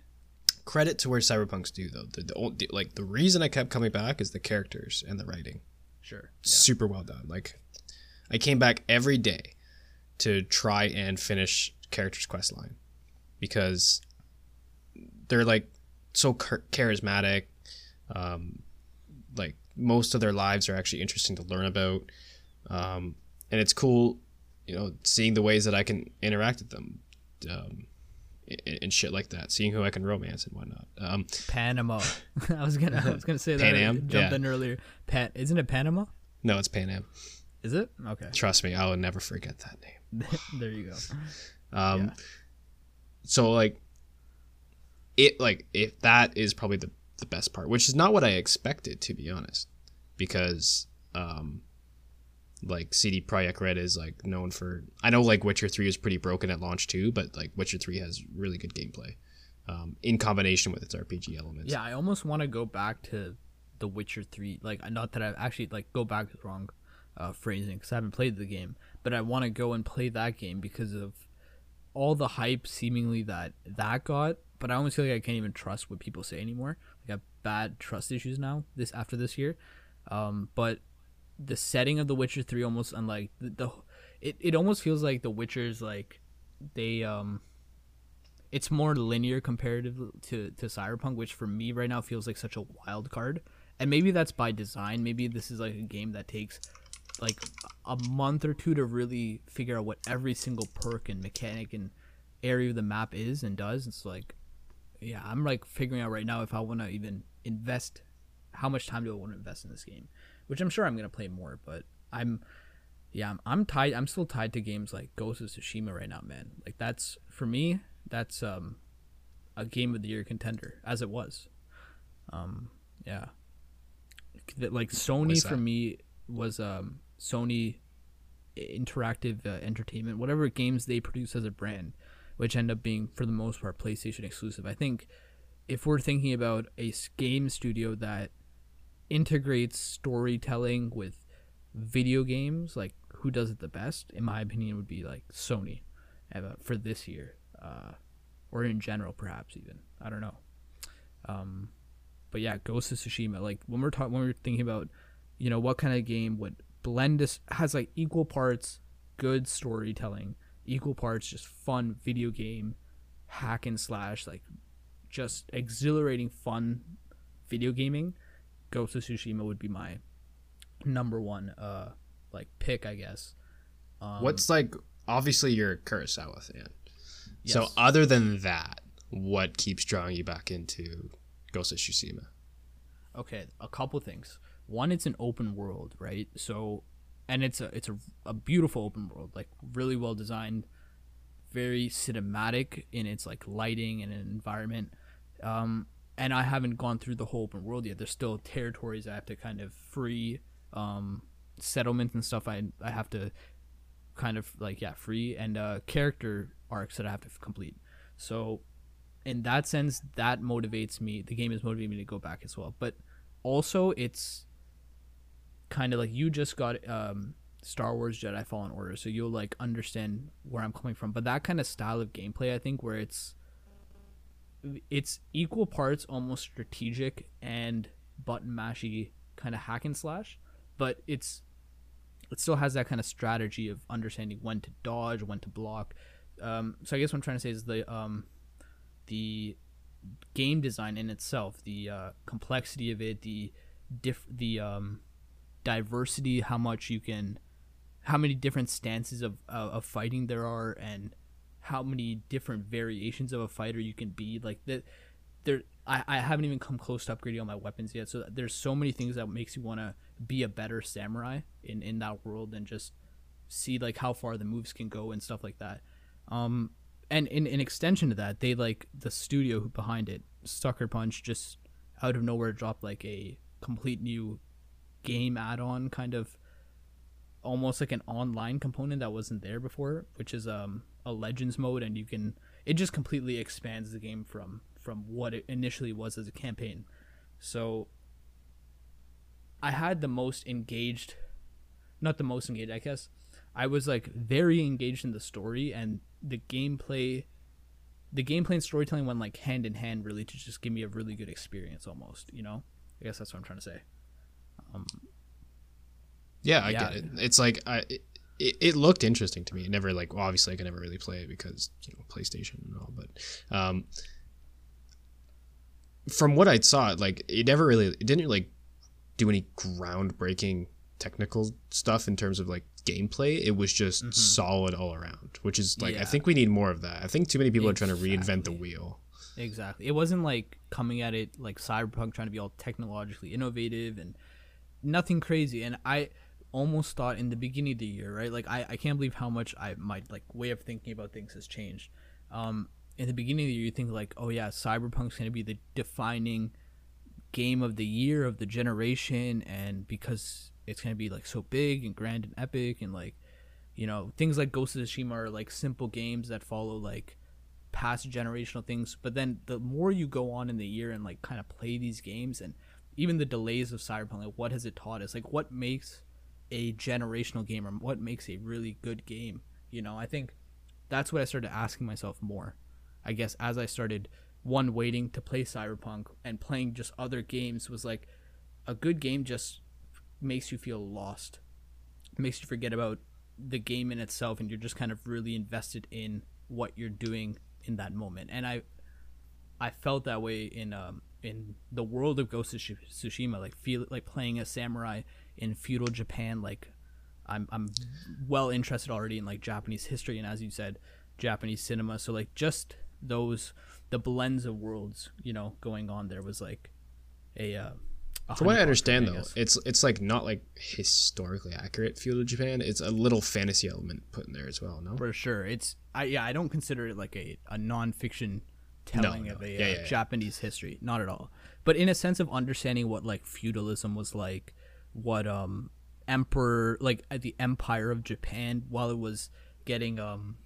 Credit to where Cyberpunks do though. The, the, ol- the like the reason I kept coming back is the characters and the writing. sure super well done. Like I came back every day to try and finish character's quest line because they're like so charismatic. Um, like most of their lives are actually interesting to learn about, um, and it's cool, you know, seeing the ways that I can interact with them. Um, and, and shit like that, seeing who I can romance and whatnot. Um, panama i was gonna i was gonna say that Panam? jumped Yeah. in earlier pan isn't it panama No, it's Panam. Is it? Okay. Trust me, I will never forget that name. there you go. Um, Yeah. so like, it like if that is probably the the best part, which is not what I expected to be honest, because um, like CD Projekt Red is like known for. I know like Witcher Three is pretty broken at launch too, but like Witcher Three has really good gameplay, um, in combination with its RPG elements. Yeah, I almost want to go back to The Witcher Three. Like, not that I've actually like go back wrong uh, phrasing because I haven't played the game, but I want to go and play that game because of all the hype seemingly that that got. But I almost feel like I can't even trust what people say anymore. I got bad trust issues now. This after this year, um, but the setting of The Witcher Three almost unlike the, the it, it almost feels like The Witcher's like they um it's more linear comparative to to Cyberpunk, which for me right now feels like such a wild card. And maybe that's by design. Maybe this is like a game that takes like a month or two to really figure out what every single perk and mechanic and area of the map is and does. It's like, yeah, I'm like figuring out right now if I want to even invest. How much time do I want to invest in this game? Which I'm sure I'm gonna play more, but I'm yeah, I'm, I'm tied. I'm still tied to games like Ghost of Tsushima right now, man. Like that's for me. That's um a game of the year contender, as it was. Um, yeah. Like Sony for me was um Sony Interactive uh, Entertainment, whatever games they produce as a brand, which end up being for the most part PlayStation exclusive. I think if we're thinking about a game studio that integrates storytelling with video games, like who does it the best, in my opinion, would be like Sony uh, for this year, uh, or in general, perhaps even. I don't know. Um, but yeah, Ghost of Tsushima. Like when we're talking, when we're thinking about, you know, what kind of game would blend this has like equal parts good storytelling, equal parts just fun video game, hack and slash, like just exhilarating fun video gaming. Ghost of Tsushima would be my number one uh like pick, I guess. Um, What's like obviously you're a Kurosawa fan. yes. So other than that, what keeps drawing you back into Ghost of Tsushima? okay a couple things one it's an open world right so and it's a it's a, a beautiful open world like really well designed very cinematic in its like lighting and environment. Um and i haven't gone through the whole open world yet. There's still territories i have to kind of free um settlements and stuff i i have to kind of like yeah free and uh character arcs that i have to complete. So in that sense that motivates me the game is motivating me to go back as well. But also it's kind of like you just got um star wars jedi fallen order so you'll like understand where i'm coming from. But that kind of style of gameplay i think where it's it's equal parts almost strategic and button mashy kind of hack and slash but it's it still has that kind of strategy of understanding when to dodge when to block. Um, so i guess what i'm trying to say is the um, the game design in itself, the uh, complexity of it, the diff- the um, diversity, how much you can, how many different stances of uh, of fighting there are, and how many different variations of a fighter you can be. Like that, there. I, I haven't even come close to upgrading all my weapons yet. So there's so many things that makes you want to be a better samurai in in that world and just see like how far the moves can go and stuff like that. Um, and in, in extension to that, they like the studio behind it, Sucker Punch, just out of nowhere dropped like a complete new game add-on, kind of almost like an online component that wasn't there before, which is um a Legends mode, and you can it just completely expands the game from from what it initially was as a campaign. So I had the most engaged, not the most engaged, I guess. I was like very engaged in the story and the gameplay the gameplay and storytelling went like hand in hand really to just give me a really good experience almost, you know? I guess that's what I'm trying to say. Um, Yeah, I Yeah. get it. It's like I it, it looked interesting to me. It never like well, obviously I could never really play it because you know PlayStation and all, but um, from what I saw, like it never really it didn't like do any groundbreaking technical stuff in terms of like gameplay. It was just solid all around, which is like I think we need more of that. I think too many people are trying to reinvent the wheel. Exactly. It wasn't like coming at it like Cyberpunk trying to be all technologically innovative and nothing crazy. And I almost thought in the beginning of the year, right? Like I, I can't believe how much I my like way of thinking about things has changed. Um, in the beginning of the year, you think like, oh yeah, Cyberpunk's gonna be the defining game of the year of the generation, and because it's gonna be like so big and grand and epic, and like, you know, things like Ghost of Tsushima are like simple games that follow like past generational things. But then the more you go on in the year and like kind of play these games, and even the delays of Cyberpunk, like what has it taught us? Like what makes a generational game or what makes a really good game? You know i think that's what i started asking myself more i guess as i started one waiting to play cyberpunk and playing just other games was like a good game just makes you feel lost. Makes you forget about the game in itself and you're just kind of really invested in what you're doing in that moment. And i i felt that way in um in the world of ghost of tsushima like feel like playing a samurai in feudal Japan. Like, I'm I'm well interested already in like Japanese history and as you said, Japanese cinema. So like just those the blends of worlds, you know, going on there was like a. Uh, From what I understand, though, it's it's like not like historically accurate feudal Japan. It's a little fantasy element put in there as well. No, for sure. It's I yeah I don't consider it like a a nonfiction telling no, no. of a yeah, uh, yeah, Japanese history. Not at all. But in a sense of understanding what like feudalism was like, what um emperor like the empire of Japan while it was getting um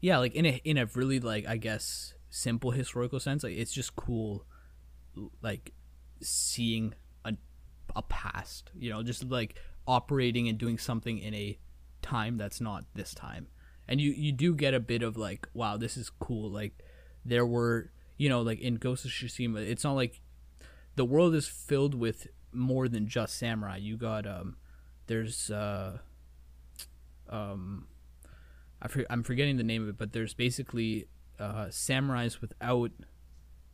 yeah like in a in a really like I guess simple historical sense like it's just cool like seeing a a past you know just like operating and doing something in a time that's not this time and you you do get a bit of like wow this is cool like there were you know like in Ghost of Tsushima it's not like the world is filled with more than just samurai. You got um, there's uh, um, I I'm forgetting the name of it, but there's basically uh, samurais without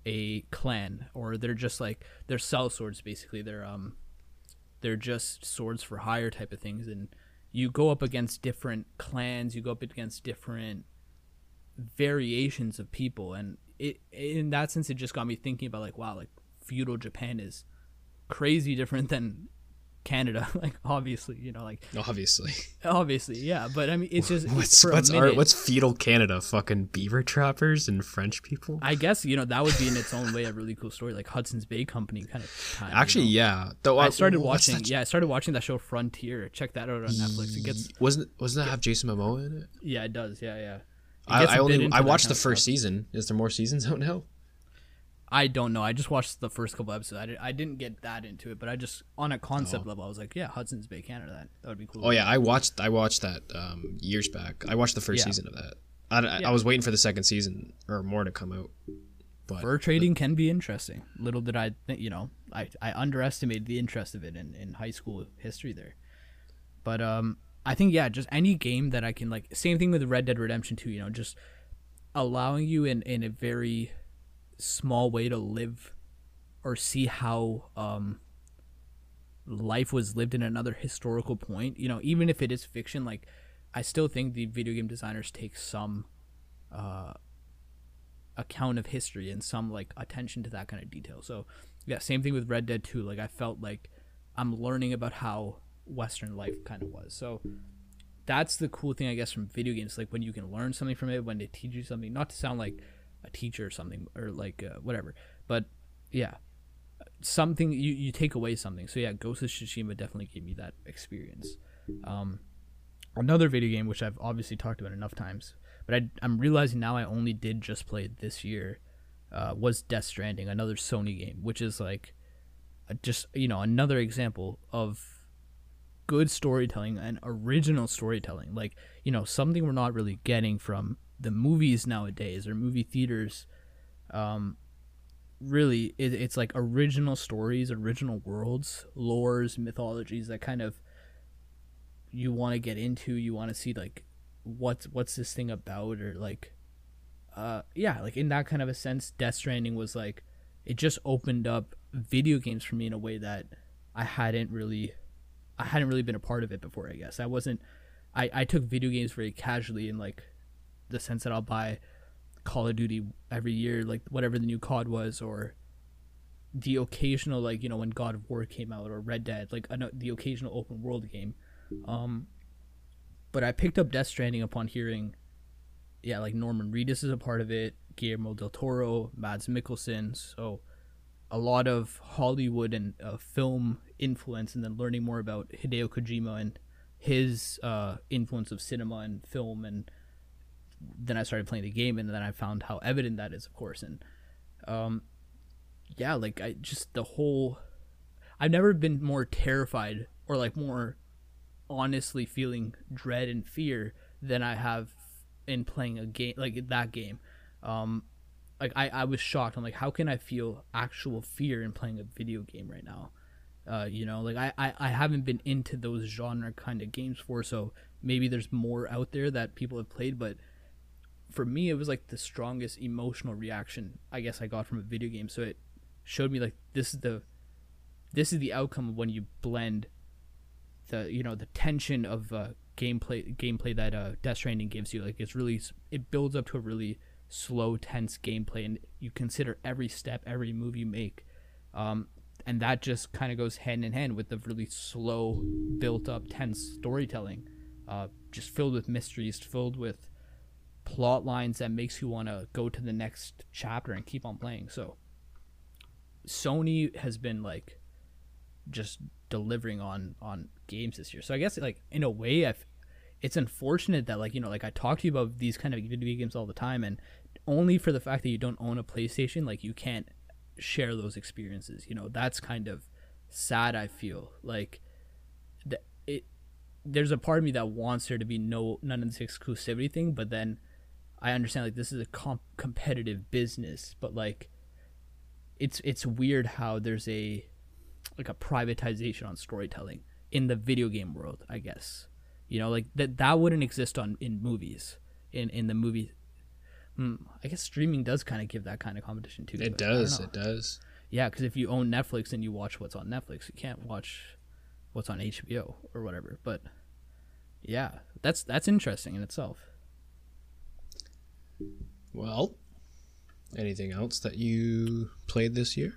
a clan, or they're just like they're sell swords. Basically, they're um, they're just swords for hire type of things, and you go up against different clans. You go up against different variations of people, and it in that sense, it just got me thinking about like wow, like feudal Japan is crazy different than Canada, like obviously, you know, like obviously, obviously, yeah. But I mean, it's just what's what's our, what's feudal Canada? Fucking beaver trappers and French people. I guess you know that would be in its own way a really cool story, like Hudson's Bay Company kind of. Time, Actually, you know? yeah. Though I started watching, yeah, I started watching that show Frontier. Check that out on Netflix. It gets wasn't wasn't that have Jason Momoa in it? Yeah, it does. Yeah, yeah. I, I only I watched the first season. Is there more seasons out now? I don't know. I just watched the first couple episodes. I, did, I didn't get that into it, but I just on a concept oh. level, I was like, yeah, Hudson's Bay, Canada. That that would be cool. Oh yeah, I watched I watched that um, years back. I watched the first yeah. season of that. I, yeah. I was waiting for the second season or more to come out. But, Fur trading but, can be interesting. Little did I think, you know, I, I underestimated the interest of it in, in high school history there. But um, I think yeah, just any game that I can like. Same thing with Red Dead Redemption 2. You know, just allowing you in in a very small way to live or see how um, life was lived in another historical point. You know, even if it is fiction, like I still think the video game designers take some uh, account of history and some like attention to that kind of detail. So yeah, same thing with Red Dead 2. Like I felt like I'm learning about how Western life kind of was. So that's the cool thing, I guess, from video games. Like when you can learn something from it, when they teach you something. Not to sound like a teacher or something or like uh, whatever. But yeah, something you, you take away something. So yeah, Ghost of Tsushima definitely gave me that experience. Um, another video game which I've obviously talked about enough times, but I, I'm realizing now I only did just play it this year. Uh, was Death Stranding, another Sony game, which is like just you know another example of good storytelling and original storytelling. Like you know something we're not really getting from the movies nowadays or movie theaters um, really it, it's like original stories original worlds lores mythologies that kind of you want to get into you want to see like what's what's this thing about or like uh yeah like in that kind of a sense death stranding was like it just opened up video games for me in a way that i hadn't really i hadn't really been a part of it before i guess i wasn't i i took video games very casually in like the sense that I'll buy Call of Duty every year, like whatever the new COD was, or the occasional like you know when God of War came out or Red Dead, like the occasional open world game. Um, but I picked up Death Stranding upon hearing, yeah, like Norman Reedus is a part of it, Guillermo del Toro, Mads Mikkelsen, so a lot of Hollywood and uh, film influence, and then learning more about Hideo Kojima and his uh, influence of cinema and film, and then I started playing the game, and then I found how evident that is, of course, and um, yeah, like I just the whole. I've never been more terrified or like more honestly feeling dread and fear than I have in playing a game like that game. Um, like I, I was shocked. I'm like, how can I feel actual fear in playing a video game right now? Uh, you know, like I, I, I haven't been into those genre kind of games for, so maybe there's more out there that people have played, but for me it was like the strongest emotional reaction I guess I got from a video game. So it showed me like this is the this is the outcome of when you blend the you know the tension of uh, gameplay gameplay that uh, Death Stranding gives you. Like it's really it builds up to a really slow, tense gameplay, and you consider every step, every move you make, um, and that just kind of goes hand in hand with the really slow, built-up, tense storytelling, uh, just filled with mysteries, filled with plot lines that makes you want to go to the next chapter and keep on playing. So Sony has been like just delivering on on games this year. So I guess like in a way, I've, it's unfortunate that like you know like I talk to you about these kind of video games all the time, and only for the fact that you don't own a PlayStation, like you can't share those experiences. You know that's kind of sad. I feel like that it. There's a part of me that wants there to be no none of this exclusivity thing, but then I understand like this is a comp- competitive business, but like it's it's weird how there's a like a privatization on storytelling in the video game world, I guess. You know, like that that wouldn't exist on in movies. In in the movie hmm, I guess streaming does kind of give that kind of competition too. It does. It does. Yeah, because if you own Netflix and you watch what's on Netflix, you can't watch what's on HBO or whatever. But yeah, that's that's interesting in itself. Well, anything else that you played this year?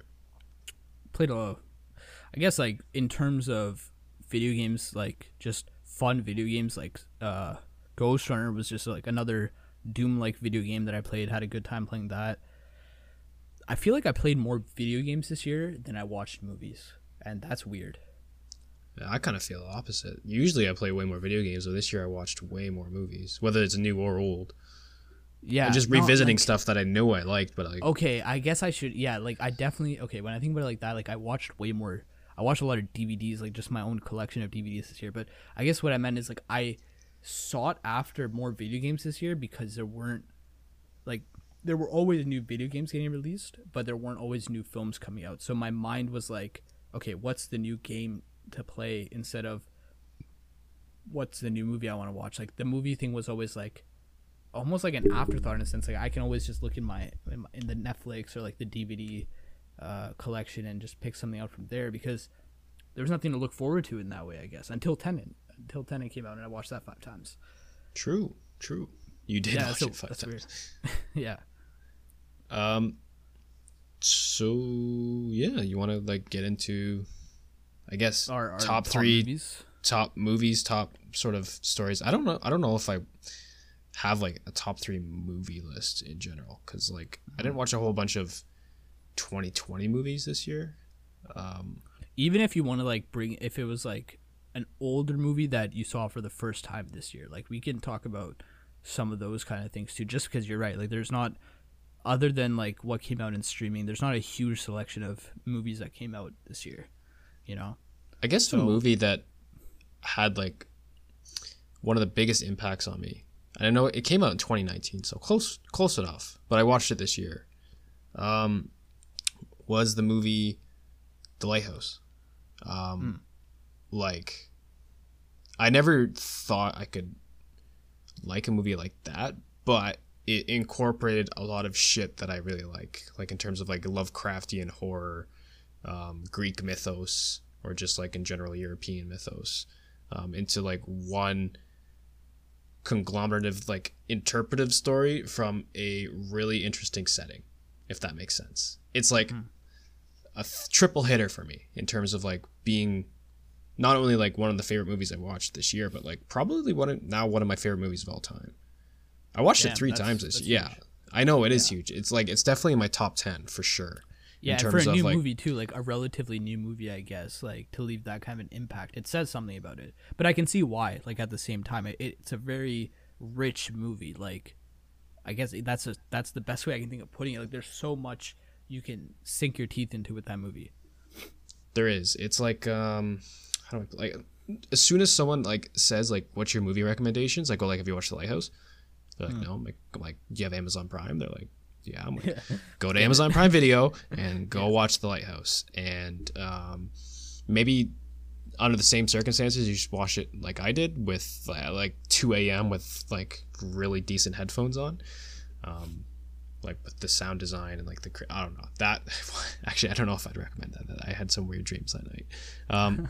Played a, I guess like in terms of video games, like just fun video games, like uh, Ghostrunner was just like another Doom-like video game that I played. Had a good time playing that. I feel like I played more video games this year than I watched movies, and that's weird. Yeah, I kind of feel the opposite. Usually, I play way more video games, but this year I watched way more movies, whether it's new or old. Yeah, and just no, revisiting like- stuff that I know I liked, but like Okay, I guess I should. Yeah, like I definitely. Okay, when I think about it like that, like I watched way more. I watched a lot of DVDs, like just my own collection of DVDs this year. But I guess what I meant is like I sought after more video games this year because there weren't like there were always new video games getting released, but there weren't always new films coming out. So my mind was like, okay, what's the new game to play instead of what's the new movie I want to watch? Like the movie thing was always like almost like an afterthought in a sense. Like I can always just look in my in, my, in the Netflix or like the DVD uh, collection and just pick something out from there because there was nothing to look forward to in that way. I guess until Tenet, until Tenet came out and I watched that five times. true, true. You did Yeah, watch so it five times. yeah. Um. So yeah, you want to like get into, I guess, Our, our top three movies. top movies, top sort of stories. I don't know. I don't know if I have like a top three movie list in general because like I didn't watch a whole bunch of 2020 movies this year. Um, Even if you want to like bring, if it was like an older movie that you saw for the first time this year, like we can talk about some of those kind of things too. Just because you're right, like there's not other than like what came out in streaming, there's not a huge selection of movies that came out this year. You know, I guess the movie that had like one of the biggest impacts on me. And I know it came out in 2019, so close close enough, but I watched it this year. Um, was the movie The Lighthouse. Um, like I never thought I could like a movie like that, but it incorporated a lot of shit that I really like, like in terms of like Lovecraftian horror, um, Greek mythos, or just like in general European mythos, um, into like one conglomerative, like interpretive story from a really interesting setting, if that makes sense. It's like a th- triple hitter for me in terms of like being not only like one of the favorite movies I watched this year, but like probably one of, now one of my favorite movies of all time. I watched Damn, it three times this year. Yeah. I know it is huge. It's like it's definitely in my top ten for sure. Yeah, in terms for a of new like movie too, like a relatively new movie, I guess, like to leave that kind of an impact, it says something about it. But I can see why. Like at the same time, it, it's a very rich movie. Like, I guess that's a that's the best way I can think of putting it. Like, there's so much you can sink your teeth into with that movie. There is. It's like um how do I like as soon as someone like says like what's your movie recommendations, I go like have you watched The Lighthouse? They're like, no. I'm like, I'm like, do you have Amazon Prime? They're like, yeah. I'm like, go to Amazon Prime Video and go watch The Lighthouse. And um, maybe under the same circumstances, you should watch it like I did with uh, like 2 a.m. with like really decent headphones on. Um, like with the sound design and like the I don't know that actually I don't know if I'd recommend that. that I had some weird dreams that night. Um,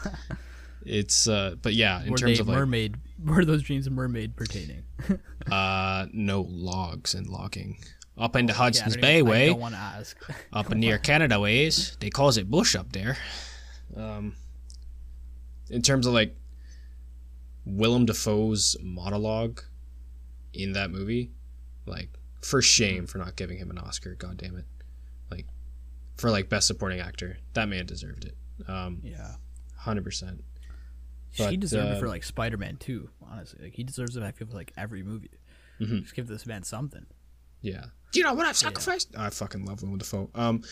it's uh, but yeah, in were terms of like mermaid? Were those dreams of mermaid pertaining? uh, no logs and logging up into Yeah, Hudson's don't Bay even- I way, don't want to ask. up near Canada ways. They calls it bush up there. Um, in terms of like Willem Dafoe's monologue in that movie, like for shame for not giving him an Oscar. God damn it! Like for like best supporting actor, that man deserved it. Um, yeah, hundred percent. She But, deserved it uh, for like Spider Man too. Honestly, like he deserves it. I feel for like every movie. Mhm. Just give this man something. Yeah. Do you know what I've sacrificed? I fucking love Willem Dafoe. Um,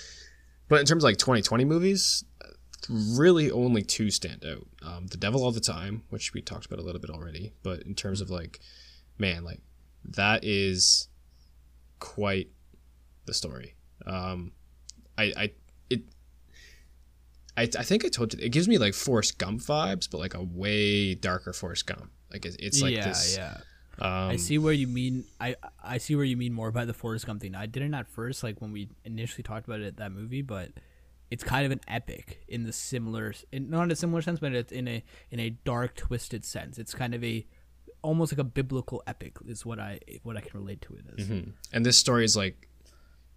but in terms of like 2020 movies, uh, really only two stand out. Um, The Devil All the Time, which we talked about a little bit already, but in terms of like, man, like that is quite the story. Um, I, I, it, I, I think I told you it gives me like Forrest Gump vibes, but like a way darker Forrest Gump. Like it's, it's like yeah, this. yeah. Um, I see where you mean. I I see where you mean more by the Forrest Gump thing. I didn't at first like when we initially talked about it that movie, but it's kind of an epic in the similar, in, not in a similar sense, but it's in a in a dark, twisted sense. It's kind of a almost like a biblical epic is what I what I can relate to it as. Mhm. And this story is like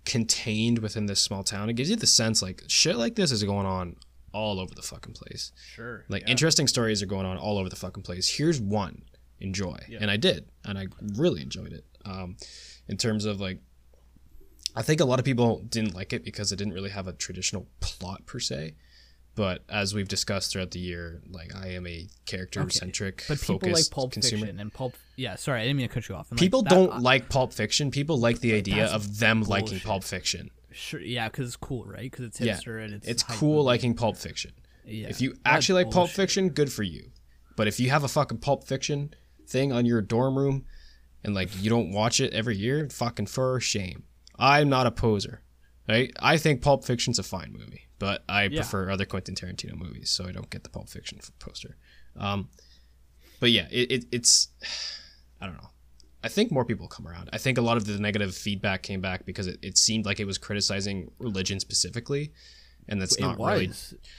contained within this small town. It gives you the sense like shit like this is going on all over the fucking place. Sure. Like interesting stories are going on all over the fucking place. Here's one. Enjoy. Yeah. And I did. And I really enjoyed it. Um in terms of like I think a lot of people didn't like it because it didn't really have a traditional plot per se. But as we've discussed throughout the year, like I am a character centric, But people like Pulp consumer. Fiction and Pulp. Yeah, sorry, I didn't mean to cut you off. Like, People that- don't I- like Pulp Fiction. People like the idea of them liking. Pulp Fiction. Sure, yeah, because it's cool, right? Because it's Yeah, hipster and it's It's cool movie. liking Pulp Fiction. Yeah. If you actually like Pulp. Fiction, good for you. But if you have a fucking Pulp Fiction thing on your dorm room and like you don't watch it every year, fucking for shame. I'm not a poser. Right? I think Pulp Fiction's a fine movie, but I Yeah. prefer other Quentin Tarantino movies, so I don't get the Pulp Fiction poster. Um, but yeah, it, it, it's I don't know. I think more people come around. I think a lot of the negative feedback came back because it, it seemed like it was criticizing religion specifically, and that's It not was. really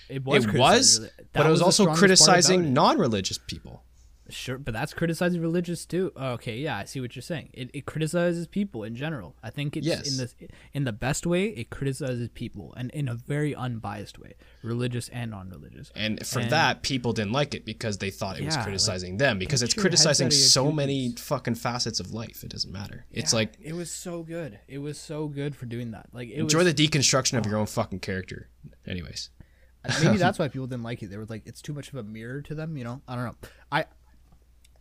It was. it was, but that it was also criticizing non-religious people. Sure, but that's criticizing religious too. Oh, Okay, yeah, I see what you're saying. It, it criticizes people in general. I think it's Yes. in the in the best way. It criticizes people, and in a very unbiased way, religious and non-religious. And for And- that, people didn't like it because they thought it was Yeah, like, criticizing them because it's criticizing out of your so many fucking facets of life. It doesn't matter. It's Yeah, like it was so good. It was so good for doing that. Like it enjoy was, the deconstruction of your own fucking character. Anyways, maybe that's why people didn't like it. They were like, it's too much of a mirror to them. You know, I don't know. I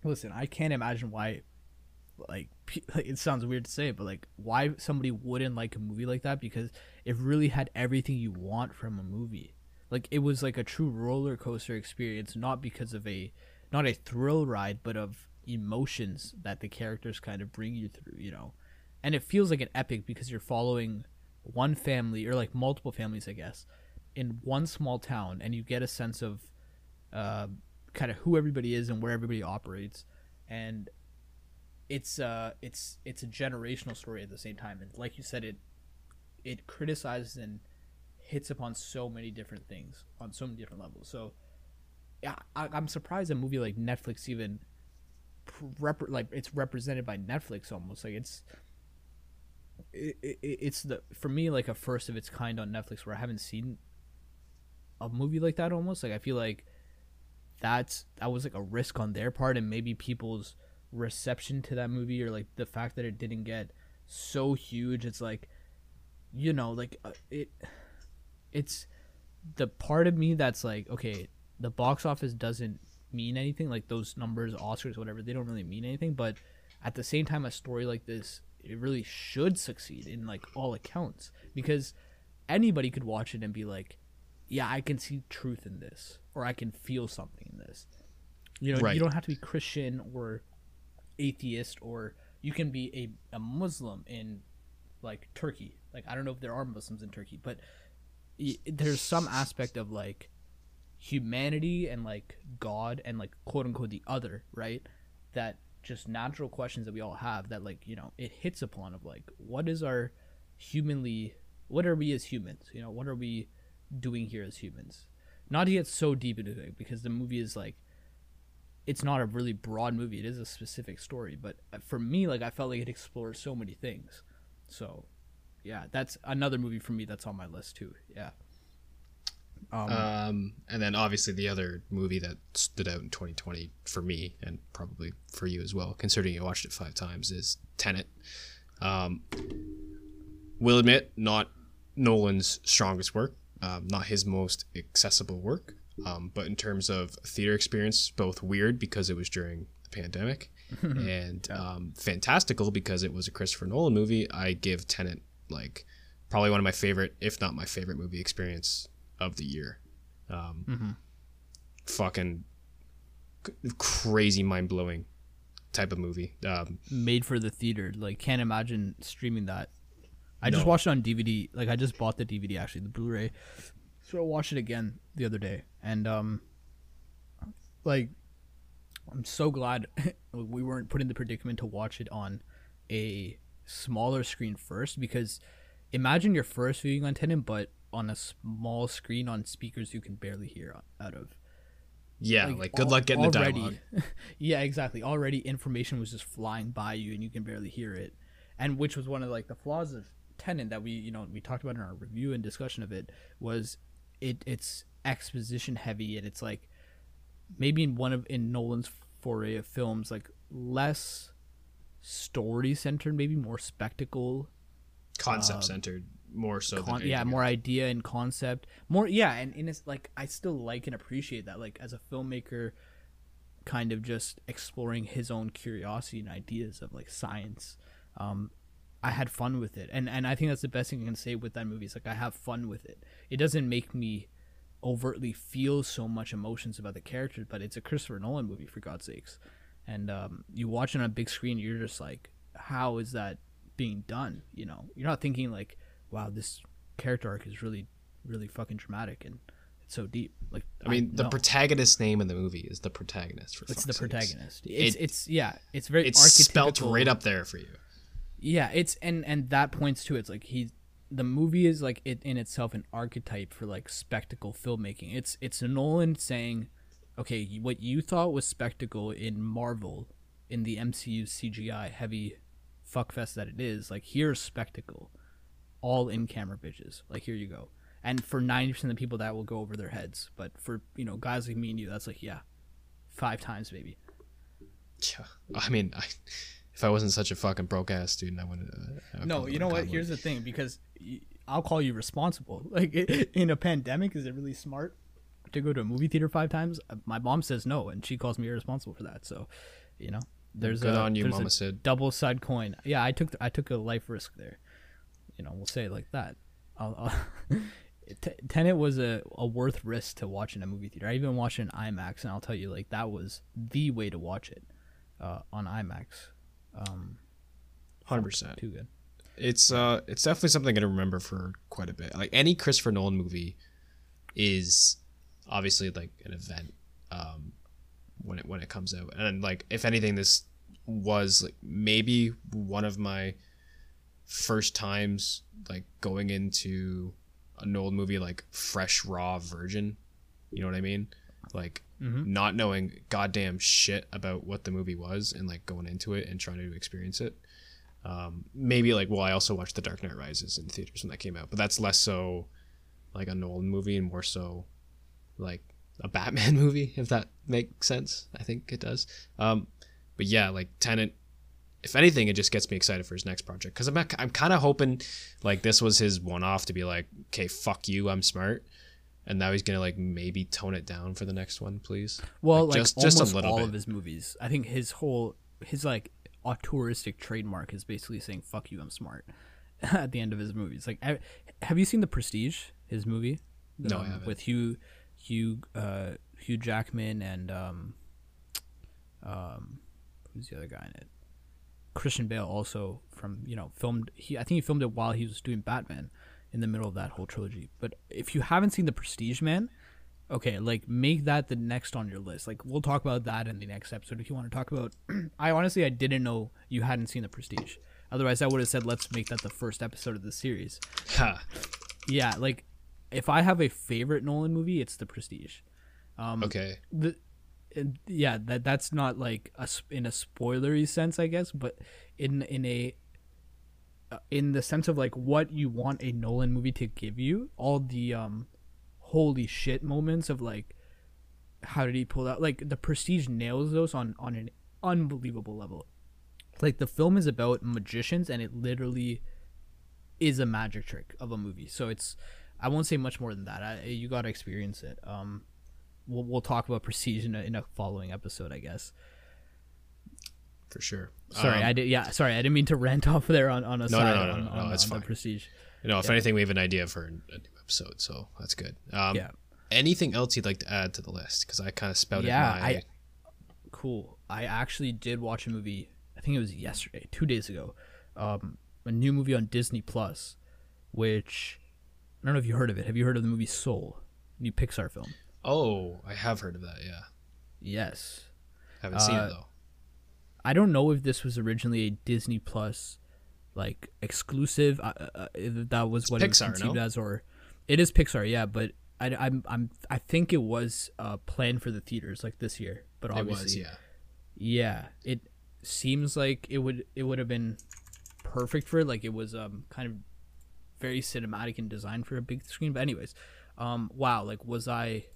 listen. I can't imagine why. Like, like it sounds weird to say, but like, why somebody wouldn't like a movie like that because it really had everything you want from a movie. Like, it was like a true roller coaster experience, not because of a, not a thrill ride, but of emotions that the characters kind of bring you through. You know, and it feels like an epic because you're following one family or like multiple families, I guess, in one small town, and you get a sense of uh, kind of who everybody is and where everybody operates, and it's uh it's it's a generational story at the same time, and like you said, it it criticizes and hits upon so many different things on so many different levels. So yeah, I, I'm surprised a movie like Netflix even rep- like it's represented by Netflix almost like it's it, it, it's the for me like a first of its kind on Netflix where I haven't seen a movie like that almost. Like I feel like that's that was like a risk on their part and maybe people's reception to that movie or like the fact that it didn't get so huge. It's like you know like uh, it it's the part of me that's like okay the box office doesn't mean anything. Like those numbers oscars whatever they don't really mean anything. But at the same time a story like this it really should succeed in like all accounts because anybody could watch it and be like yeah i can see truth in this or i can feel something in this. You know Right. you don't have to be christian or atheist or you can be a, a muslim in like turkey. Like i don't know if there are muslims in turkey but y- there's some aspect of like humanity and like god and like quote unquote the other right? That just natural questions that we all have that like you know it hits upon of like what is our humanly what are we as humans? You know what are we doing here as humans not to get so deep into it because the movie is like it's not a really broad movie it is a specific story but uh, for me like i felt like it explored so many things so yeah that's another movie for me that's on my list too yeah um, Um, and then obviously the other movie that stood out in 2020 for me and probably for you as well, considering you watched it five times, is Tenet. Um, will admit not Nolan's strongest work, um, not his most accessible work, um, but in terms of theater experience, both weird because it was during the pandemic, and um, fantastical because it was a Christopher Nolan movie. I give Tenet like probably one of my favorite, if not my favorite movie experience of the year. Um, Mhm. Fucking c- crazy, mind blowing type of movie. Um, made for the theater. Like, can't imagine streaming that. I just watched it on DVD. Like, I just bought the DVD actually, the Blu-ray. So I watched it again the other day, and um, like, I'm so glad we weren't put in the predicament to watch it on a smaller screen first because imagine your first viewing on Tenet, but on a small screen on speakers you can barely hear out of yeah, like, good al- luck getting the already- dialogue. yeah, exactly. Already information was just flying by you and you can barely hear it. And which was one of like the flaws of Tenet that we, you know, we talked about in our review and discussion of it was it it's exposition heavy and it's like maybe in one of in Nolan's foray of films like less story centered, maybe more spectacle Concept centered more so con- yeah more idea and concept more yeah and, and it's like i still like and appreciate that like as a filmmaker kind of just exploring his own curiosity and ideas of like science um i had fun with it and and i think that's the best thing i can say with that movie is like i have fun with it it doesn't make me overtly feel so much emotions about the characters but it's a christopher nolan movie for god's sakes and um you watch it on a big screen you're just like how is that being done you know you're not thinking like wow this character arc is really really fucking dramatic and it's so deep like I mean, the no. protagonist's name in the movie is the protagonist. For it's the sakes. protagonist it's It- it's yeah it's very It's spelt right up there for you. Yeah it's and and that points to it's like he's the movie is like it in itself an archetype for like spectacle filmmaking it's it's nolan saying okay what you thought was spectacle in marvel in the mcu cgi heavy fuckfest that it is like here's spectacle all in camera bitches like here you go and for 90% of the people that will go over their heads but for you know guys like me and you that's like yeah five times maybe Yeah. I mean, I, if I wasn't such a fucking broke ass student, I wouldn't. Uh, I No, you know what? Here's the thing, because I'll call you responsible. Like in a pandemic, is it really smart to go to a movie theater five times? Uh, My mom says no, and she calls me irresponsible for that. So, you know, there's Good a, on you, there's Mama a Sid. double side coin. Yeah, I took I took a life risk there. You know, we'll say it like that. I'll, I'll T- Tenet was a, a worth risk to watch in a movie theater. I even watched it in IMAX, and I'll tell you, like that was the way to watch it uh, on IMAX. Um, Hundred percent. too good. It's uh, it's definitely something I'm gonna remember for quite a bit. Like any Christopher Nolan movie is obviously like an event um, when it when it comes out, and like if anything, this was like maybe one of my first times like going into an old movie like fresh, raw, virgin. You know what I mean? Like Mhm. not knowing goddamn shit about what the movie was and like going into it and trying to experience it. Um, maybe like well, I also watched The Dark Knight Rises in theaters when that came out, but that's less so like a Nolan movie and more so like a Batman movie, if that makes sense. I think it does. Um, but yeah, like Tenet. If anything, it just gets me excited for his next project because I'm I'm kind of hoping like this was his one off to be like, okay, fuck you, I'm smart, and now he's gonna like maybe tone it down for the next one, please. Well, like, just almost just a little all bit. of his movies. I think his whole his like auteuristic trademark is basically saying "fuck you, I'm smart" at the end of his movies. Like, have you seen The Prestige? His movie? No, um, I haven't. With Hugh Hugh uh, Hugh Jackman and um, um, who's the other guy in it? Christian Bale also from you know filmed. He I think he filmed it while he was doing Batman in the middle of that whole trilogy. But if you haven't seen The Prestige, man, okay, like make that the next on your list. Like we'll talk about that in the next episode if you want to talk about. I honestly I didn't know you hadn't seen The Prestige. Otherwise, I would have said let's make that the first episode of the series. Huh. Yeah, like if I have a favorite Nolan movie, it's The Prestige. Um, okay. The yeah, that that's not like a, in a spoilery sense, I guess, but in in a in the sense of like what you want a Nolan movie to give you, all the um holy shit moments of like how did he pull that like the Prestige nails those on on an unbelievable level. Like the film is about magicians and it literally is a magic trick of a movie. So it's I won't say much more than that. I, you got to experience it. Um, we'll we'll talk about Prestige in a, in a following episode, I guess. For sure. Sorry, um, I did. Yeah, sorry, I didn't mean to rant off there on on a no, side no, no, on, no, on, no, it's on fine. Prestige. You know, if yeah. anything, we have an idea for a new episode, so that's good. Um, yeah. Anything else you'd like to add to the list? Because I kind of spouted yeah, my. I, cool. I actually did watch a movie. I think it was yesterday, two days ago. Um, a new movie on Disney Plus, which I don't know if you heard of it. Have you heard of the movie Soul? New Pixar film. Oh, I have heard of that. Yeah. Yes. Haven't uh, seen it uh, though. I don't know if this was originally a Disney Plus like exclusive. Uh, uh, uh that was it's what Pixar, it was conceived no? as, or it is Pixar, yeah. But I, I'm, I'm, I think it was uh, planned for the theaters like this year. But obviously, was, yeah, yeah, it seems like it would, it would have been perfect for it. Like it was um kind of very cinematic and designed for a big screen. But anyways, um, wow, like was I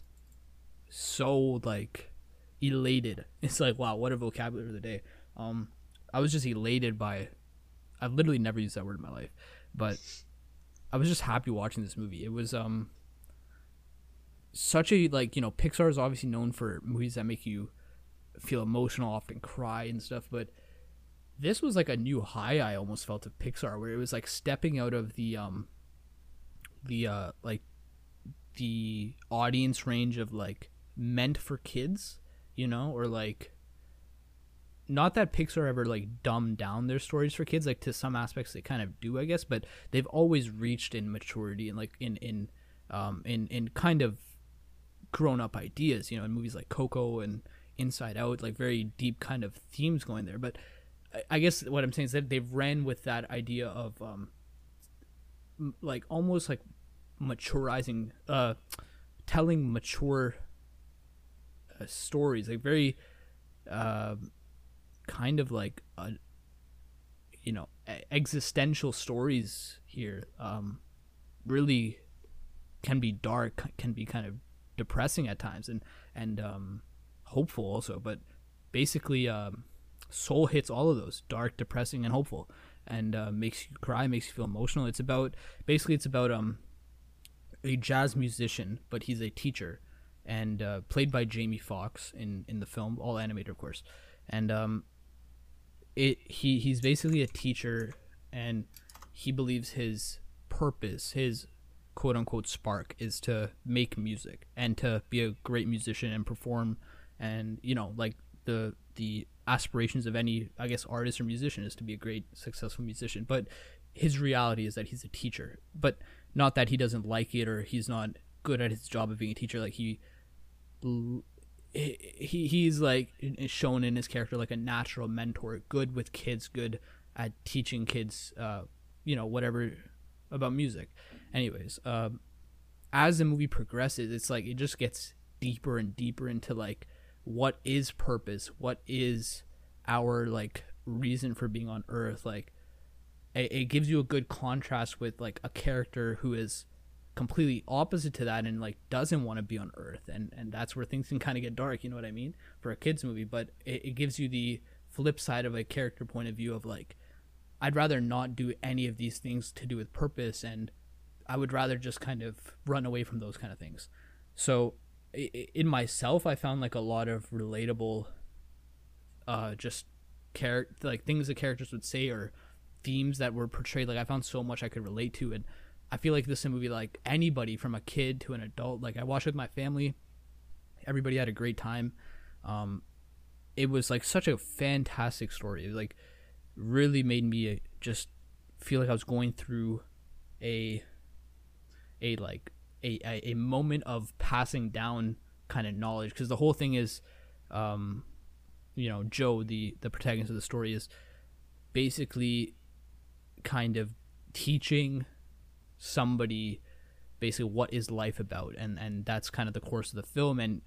so like elated? It's like wow, what a vocabulary of the day. Um, I was just elated by. I've literally never used that word in my life, but I was just happy watching this movie. It was um such a like you know Pixar is obviously known for movies that make you feel emotional, often cry and stuff, but this was like a new high I almost felt of Pixar where it was like stepping out of the um the uh like the audience range of like meant for kids, you know, or like not that Pixar ever like dumbed down their stories for kids like to some aspects they kind of do I guess, but they've always reached in maturity and like in in um in in kind of grown up ideas, you know, in movies like Coco and Inside Out, like very deep kind of themes going there, but I guess what I'm saying is that they've ran with that idea of um, like almost like maturizing, uh, telling mature uh, stories, like very uh, kind of like uh, you know existential stories here. Um, really can be dark, can be kind of depressing at times, and and um, hopeful also, but basically. Um, soul hits all of those dark depressing and hopeful and uh, makes you cry makes you feel emotional it's about basically it's about um a jazz musician but he's a teacher and uh, played by jamie foxx in in the film all animated of course and um it he he's basically a teacher and he believes his purpose his quote unquote spark is to make music and to be a great musician and perform and you know like the the aspirations of any I guess artist or musician is to be a great successful musician. But his reality is that he's a teacher. But not that he doesn't like it or he's not good at his job of being a teacher. Like he he he's like shown in his character like a natural mentor good with kids good at teaching kids uh you know whatever about music. Anyways um as the movie progresses it's like it just gets deeper and deeper into like what is purpose? What is our like reason for being on earth? Like it, it gives you a good contrast with like a character who is completely opposite to that and like doesn't want to be on earth and and that's where things can kind of get dark you know what i mean for a kids movie but it, it gives you the flip side of a character point of view of like i'd rather not do any of these things to do with purpose and i would rather just kind of run away from those kind of things. So in myself i found like a lot of relatable uh just character like things the characters would say or themes that were portrayed like i found so much i could relate to and i feel like this movie like anybody from a kid to an adult like i watched with my family. Everybody had a great time. Um it was like such a fantastic story. It like really made me uh, just feel like i was going through a a like a, a, a moment of passing down kind of knowledge. Because the whole thing is um you know joe the the protagonist of the story is basically kind of teaching somebody basically what is life about and and that's kind of the course of the film. And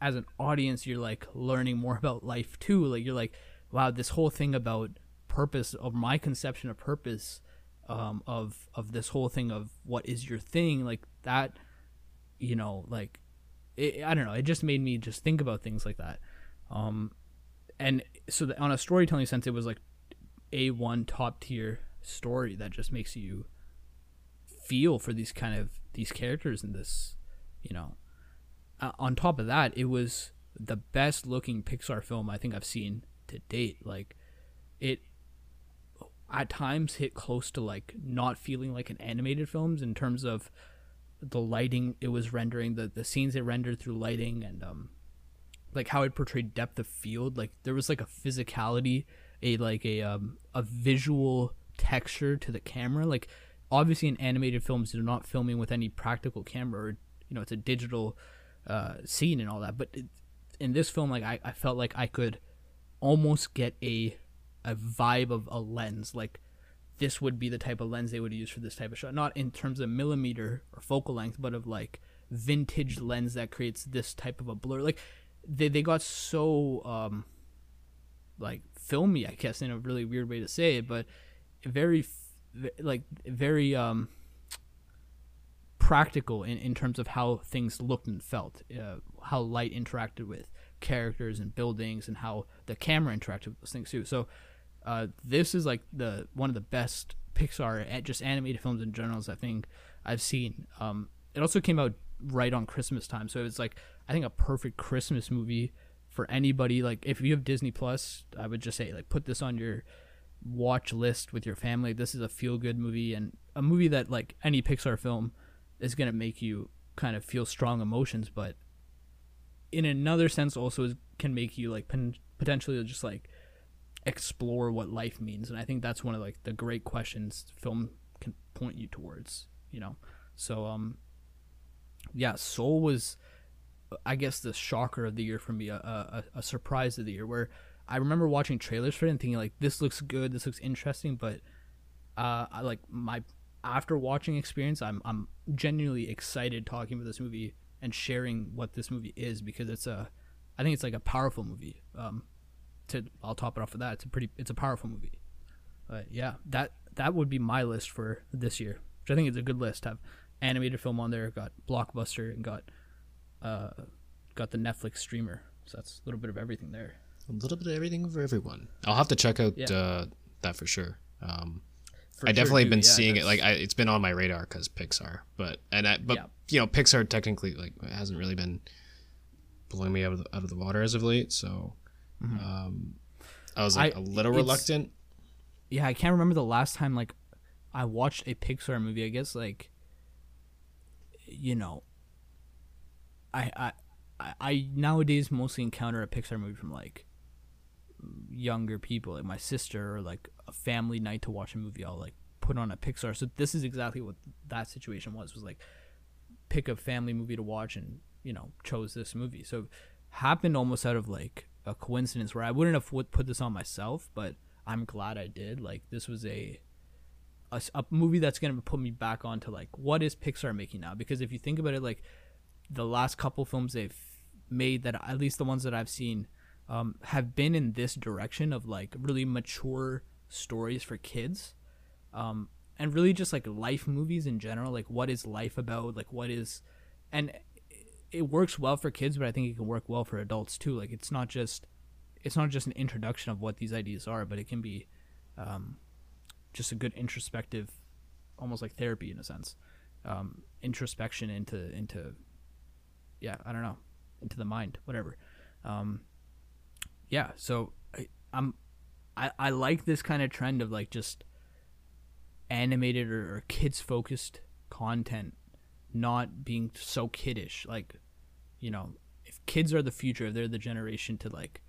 as an audience you're like learning more about life too. Like you're like wow this whole thing about purpose of my conception of purpose um of of this whole thing of what is your thing like that you know like it, i don't know it just made me just think about things like that. Um and so the, on a storytelling sense it was like a one top tier story that just makes you feel for these kind of these characters in this you know. Uh, on top of that it was the best looking pixar film i think i've seen to date. Like it at times hit close to like not feeling like an animated films in terms of the lighting it was rendering the the scenes it rendered through lighting and um like how it portrayed depth of field. Like there was like a physicality a like a um a visual texture to the camera. Like obviously in animated films they're not filming with any practical camera or you know it's a digital uh scene and all that but it, in this film like I, I felt like i could almost get a a vibe of a lens like this would be the type of lens they would use for this type of shot. Not in terms of millimeter or focal length but of like vintage lens that creates this type of a blur. Like they, they got so um like filmy i guess in a really weird way to say it but very like very um practical in, in terms of how things looked and felt uh, how light interacted with characters and buildings and how the camera interacted with those things too so uh, this is like the one of the best Pixar just animated films in general I think I've seen. Um, it also came out right on Christmas time, so it was like I think a perfect Christmas movie for anybody. Like if you have Disney Plus, I would just say like put this on your watch list with your family. This is a feel good movie and a movie that like any Pixar film is gonna make you kind of feel strong emotions, but in another sense also is, can make you like pen- potentially just like explore what life means and i think that's one of like the great questions film can point you towards you know so um yeah soul was i guess the shocker of the year for me a, a, a surprise of the year where i remember watching trailers for it and thinking like this looks good this looks interesting but uh i like my after watching experience i'm i'm genuinely excited talking about this movie and sharing what this movie is because it's a i think it's like a powerful movie um to I'll top it off with that. It's a pretty it's a powerful movie. But yeah, that that would be my list for this year, which I think is a good list. Have animated film on there, got blockbuster, and got uh got the Netflix streamer. So that's a little bit of everything there. A little bit of everything for everyone. I'll have to check out Yeah. uh, that for sure. Um, For I sure, definitely dude. been Yeah, seeing it. Like I, it's been on my radar because Pixar, but and I, but Yeah. you know Pixar technically like hasn't really been blowing me out of the, out of the water as of late. So um, I was like Mm-hmm. I- a little reluctant. yeah, I can't remember the last time like I watched a Pixar movie. I guess like you know, I I- I nowadays mostly encounter a Pixar movie from like younger people, like my sister, or like a family night to watch a movie. I'll like put on a Pixar. So this is exactly what that situation was. Was like pick a family movie to watch and you know chose this movie. So happened almost out of like a coincidence where I wouldn't have put this on myself, but I'm glad I did. Like this was a a movie that's gonna put me back onto like what is Pixar making now? Because if you think about it, like the last couple films they've made that at least the ones that I've seen um, have been in this direction of like really mature stories for kids. Um, and really just like life movies in general. Like what is life about? Like what is, and it works well for kids, but I think it can work well for adults too. Like it's not just it's not just an introduction of what these ideas are, but it can be um, just a good introspective, almost like therapy in a sense, um, introspection into into yeah I don't know into the mind whatever. Um, yeah, so I, I'm I, I like this kind of trend of like just animated or, or kids focused content not being so kiddish. Like you know if kids are the future if they're the generation to like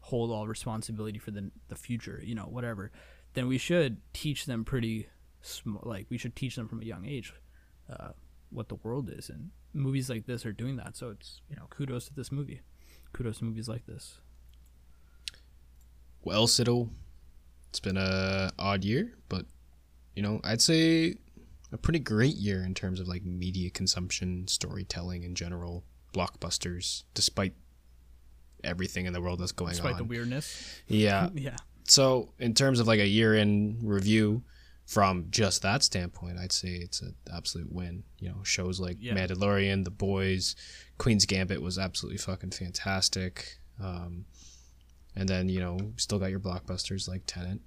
hold all responsibility for the the future you know whatever then we should teach them pretty sm- like we should teach them from a young age uh, what the world is. And movies like this are doing that. So it's you know kudos to this movie. Kudos to movies like this Well, Siddle, it's been a odd year, but you know, I'd say a pretty great year in terms of like media consumption, storytelling in general, blockbusters, despite everything in the world that's going despite on. Despite the weirdness yeah. yeah So, in terms of like a year in review from just that standpoint, I'd say it's an absolute win. You know, shows like Yeah. Mandalorian, The Boys, Queen's Gambit was absolutely fucking fantastic. Um, and then you know, still got your blockbusters like Tenet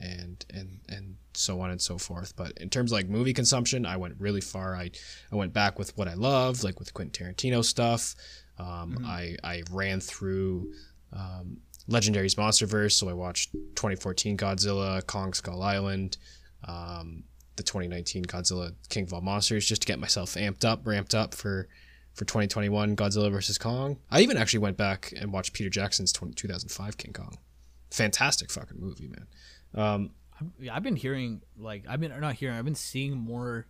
and and and so on and so forth. But in terms of like movie consumption, I went really far. I I went back with what I loved, like with Quentin Tarantino stuff. Um, I I ran through um, Legendary's MonsterVerse, so I watched 2014 Godzilla, Kong Skull Island, um, the 2019 Godzilla King of All Monsters, just to get myself amped up, ramped up for for 2021 Godzilla versus Kong. I even actually went back and watched Peter Jackson's 20, 2005 King Kong. Fantastic fucking movie, man. Um, I've been hearing like I've been or not hearing. I've been seeing more,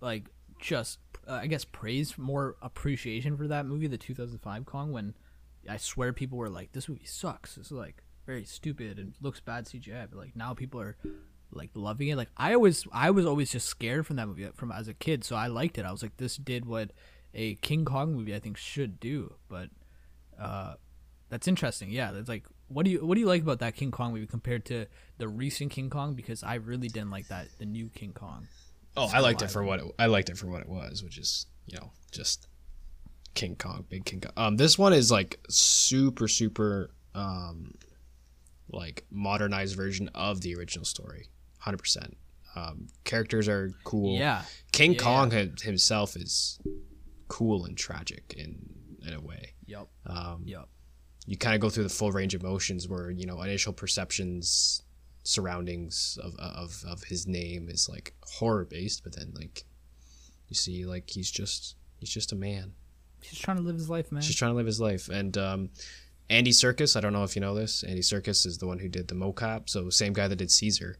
like just uh, I guess praise, more appreciation for that movie, the 2005 Kong. When I swear people were like, "This movie sucks. Is like very stupid and looks bad CGI." But like now people are like loving it. Like I always, I was always just scared from that movie from as a kid, so I liked it. I was like, this did what a King Kong movie I think should do. But uh, that's interesting. Yeah, it's like what do you what do you like about that King Kong movie compared to the recent King Kong? Because I really didn't like that the new King Kong. Oh, I liked it for what it, I liked it for what it was, which is you know just King Kong, big King Kong. Um, this one is like super super um, like modernized version of the original story, hundred percent. Um, characters are cool. Yeah, King Yeah, Kong hi- himself is cool and tragic in in a way. yep, Um, yep. you kind of go through the full range of emotions where you know initial perceptions surroundings of of, of his name is like horror based but then like you see like he's just he's just a man He's trying to live his life, man. he's just trying to live his life and um Andy Serkis I don't know if you know this Andy Serkis is the one who did the mocap so same guy that did Caesar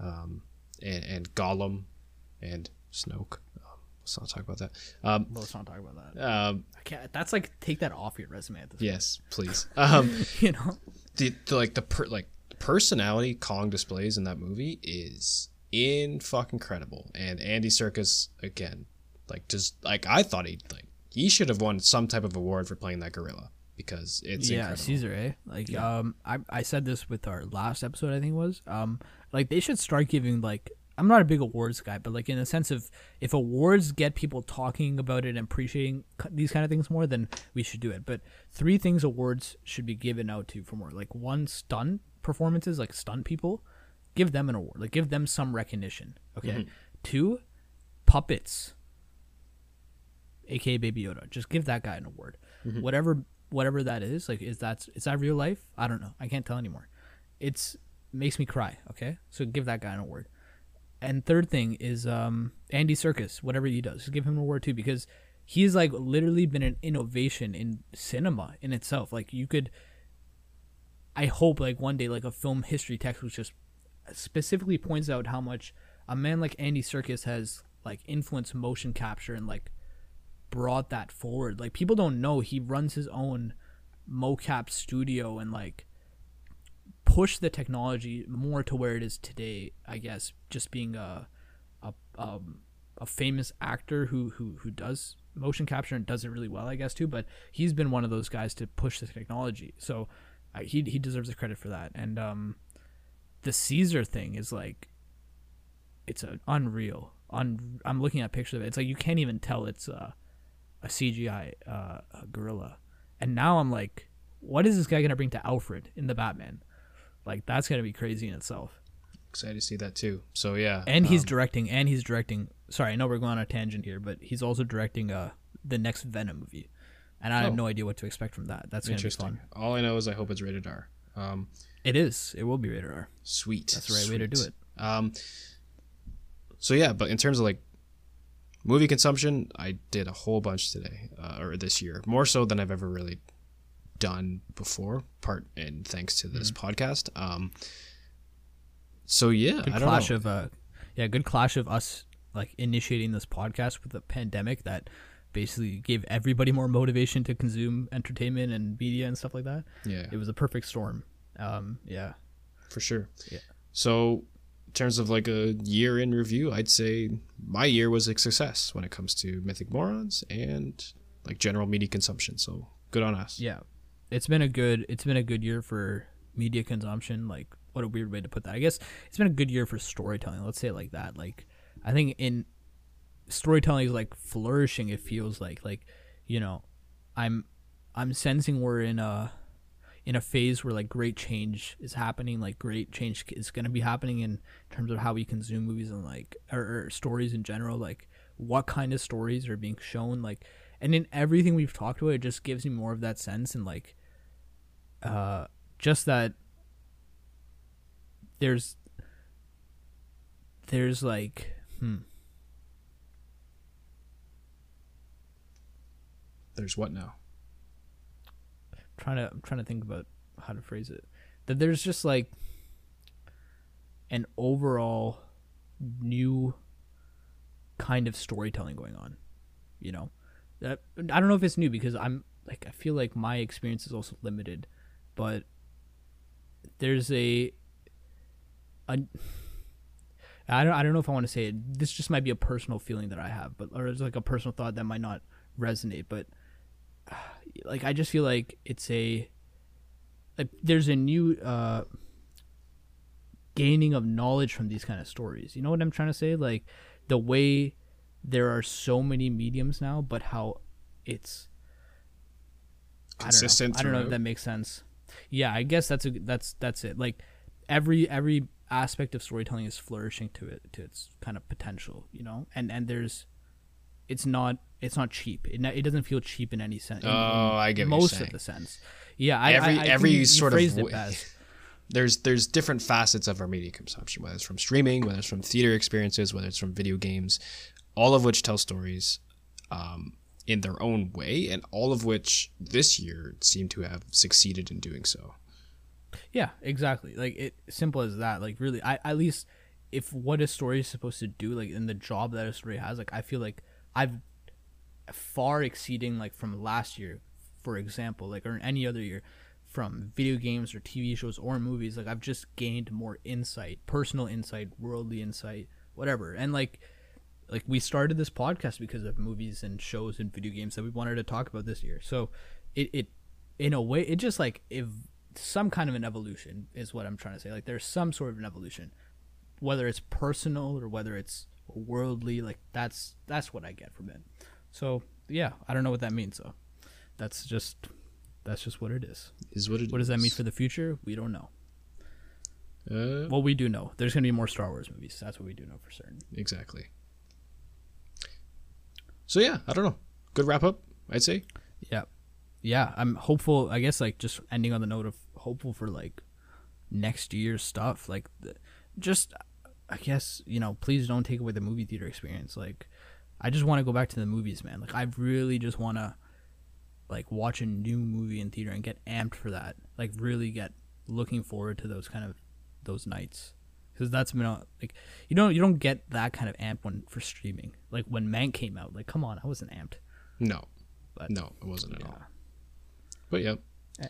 um and and Gollum and Snoke let's not talk about that um Well, let's not talk about that. um I can't. That's like take that off your resume at this. yes please um you know. the, the like the per, like personality Kong displays in that movie is in fucking credible. And Andy Serkis again, like just like I thought he like he should have won some type of award for playing that gorilla because it's yeah, incredible. Caesar, eh? Like, Yeah. um, I I said this with our last episode, I think it was. Um, like they should start giving like I'm not a big awards guy, but like in the sense of if awards get people talking about it and appreciating these kind of things more, then we should do it. But three things awards should be given out to for more. Like one, stunt performances, like stunt people, give them an award. Like give them some recognition. Okay. Mm-hmm. Two, puppets aka Baby Yoda. Just give that guy an award. Mm-hmm. Whatever whatever that is, like is that is that real life? I don't know. I can't tell anymore. It's makes me cry, okay? So give that guy an award. And third thing is um Andy Serkis, whatever he does, just give him an award too because he's like literally been an innovation in cinema in itself. Like you could I hope like one day like a film history textbook just specifically points out how much a man like Andy Serkis has like influenced motion capture and like brought that forward. Like people don't know he runs his own mocap studio and like push the technology more to where it is today. I guess just being a a um, a famous actor who who who does motion capture and does it really well, I guess too. But he's been one of those guys to push the technology, so he he deserves the credit for that. And um, the Caesar thing is like it's uh, unreal. Un- I'm looking at pictures of it. It's like you can't even tell it's uh, a CGI uh, a gorilla. And now I'm like, what is this guy gonna bring to Alfred in the Batman? Like that's gonna be crazy in itself. Excited to see that too. So yeah, And he's um, directing. And he's directing. Sorry, I know we're going on a tangent here, but he's also directing uh the next Venom movie. And I have Oh. no idea what to expect from that. That's interesting. fun. All I know is I hope it's rated R. Um, It is. It will be rated R. sweet. That's the right way to do it. Um, so yeah, but in terms of like movie consumption, I did a whole bunch today uh, or this year, more so than I've ever really done before. Part and thanks to this podcast. Um, so yeah, Mm-hmm. Good clash know. of uh, yeah, good clash of us like initiating this podcast with a pandemic that basically gave everybody more motivation to consume entertainment and media and stuff like that. yeah, It was a perfect storm. Um, yeah. for sure. Yeah. So, in terms of like a year in review, I'd say my year was a success when it comes to Mythic Morons and like general media consumption. So good on us. Yeah, it's been a good it's been a good year for media consumption. Like, what a weird way to put that. I guess it's been a good year for storytelling. Let's say it like that. Like, I think in storytelling is like flourishing. It feels like like you know, I'm I'm sensing we're in a in a phase where like great change is happening. Like great change is going to be happening in terms of how we consume movies and like or, or stories in general. Like what kind of stories are being shown. Like and in everything we've talked about, it just gives me more of that sense and like uh just that there's there's like hmm There's what now? trying to I'm trying to think about how to phrase it. That there's just like an overall new kind of storytelling going on. You know, that I don't know if it's new because I'm like I feel like my experience is also limited, but there's a a I don't I don't know if I want to say it. This just might be a personal feeling that I have, but or it's like a personal thought that might not resonate, but like I just feel like it's a like there's a new uh gaining of knowledge from these kind of stories. You know what I'm trying to say? Like the way there are so many mediums now, but how it's Consistent. I don't know, I don't know if that makes sense. Yeah, I guess that's a that's that's it. Like every every aspect of storytelling is flourishing to it to its kind of potential, you know. And and there's it's not it's not cheap. It, it doesn't feel cheap in any sense. Oh, I get most of the sense. Yeah, I, Every- I, I every think you sort of it w- best. there's there's different facets of our media consumption, whether it's from streaming, whether it's from theater experiences, whether it's from video games, all of which tell stories um, in their own way, and all of which this year seem to have succeeded in doing so. Yeah, exactly. Like it simple as that. Like really, I at least if what a story is supposed to do, like in the job that a story has, like I feel like I've far exceeding like from last year, for example, like or any other year, from video games or TV shows or movies. Like I've just gained more insight, personal insight, worldly insight, whatever. And like like we started this podcast because of movies and shows and video games that we wanted to talk about this year. So it it in a way it just like if some kind of an evolution is what I'm trying to say. Like there's some sort of an evolution, whether it's personal or whether it's worldly. Like that's that's what I get from it. So yeah, I don't know what that means though. That's just that's just what it is. Is what it What does that mean for the future? We don't know. Uh, Well, we do know. There's gonna be more Star Wars movies. That's what we do know for certain. exactly. So yeah, I don't know. Good wrap up, I'd say. Yeah, yeah. I'm hopeful. I guess like just ending on the note of hopeful for like next year's stuff. Like, the, just I guess you know, please don't take away the movie theater experience. Like, I just want to go back to the movies, man. Like, I really just want to like watch a new movie in theater and get amped for that. Like, really get looking forward to those kind of those nights. Because that's been like you don't you don't get that kind of amp when for streaming. Like when Mank came out, like come on, I wasn't amped. No, But no, it wasn't at yeah. all. But yeah. Yeah.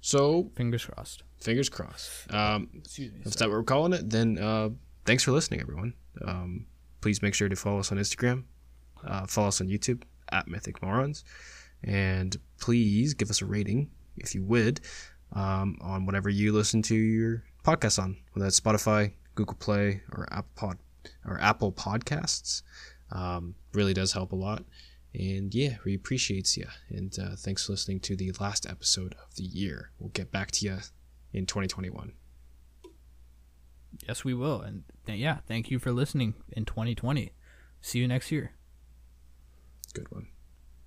So Fingers crossed. fingers crossed. Um, Excuse me. if that's what we're calling it, then uh, thanks for listening, everyone. Um, please make sure to follow us on Instagram, uh, follow us on YouTube at Mythic Morons, and please give us a rating if you would um, on whatever you listen to your podcast on, whether that's Spotify, Google Play or Apple Pod or Apple Podcasts. Um, really does help a lot. And yeah, we appreciate you. And uh, thanks for listening to the last episode of the year. We'll get back to you in 2021. Yes, we will. And th- yeah, thank you for listening in 2020. See you next year. Good one.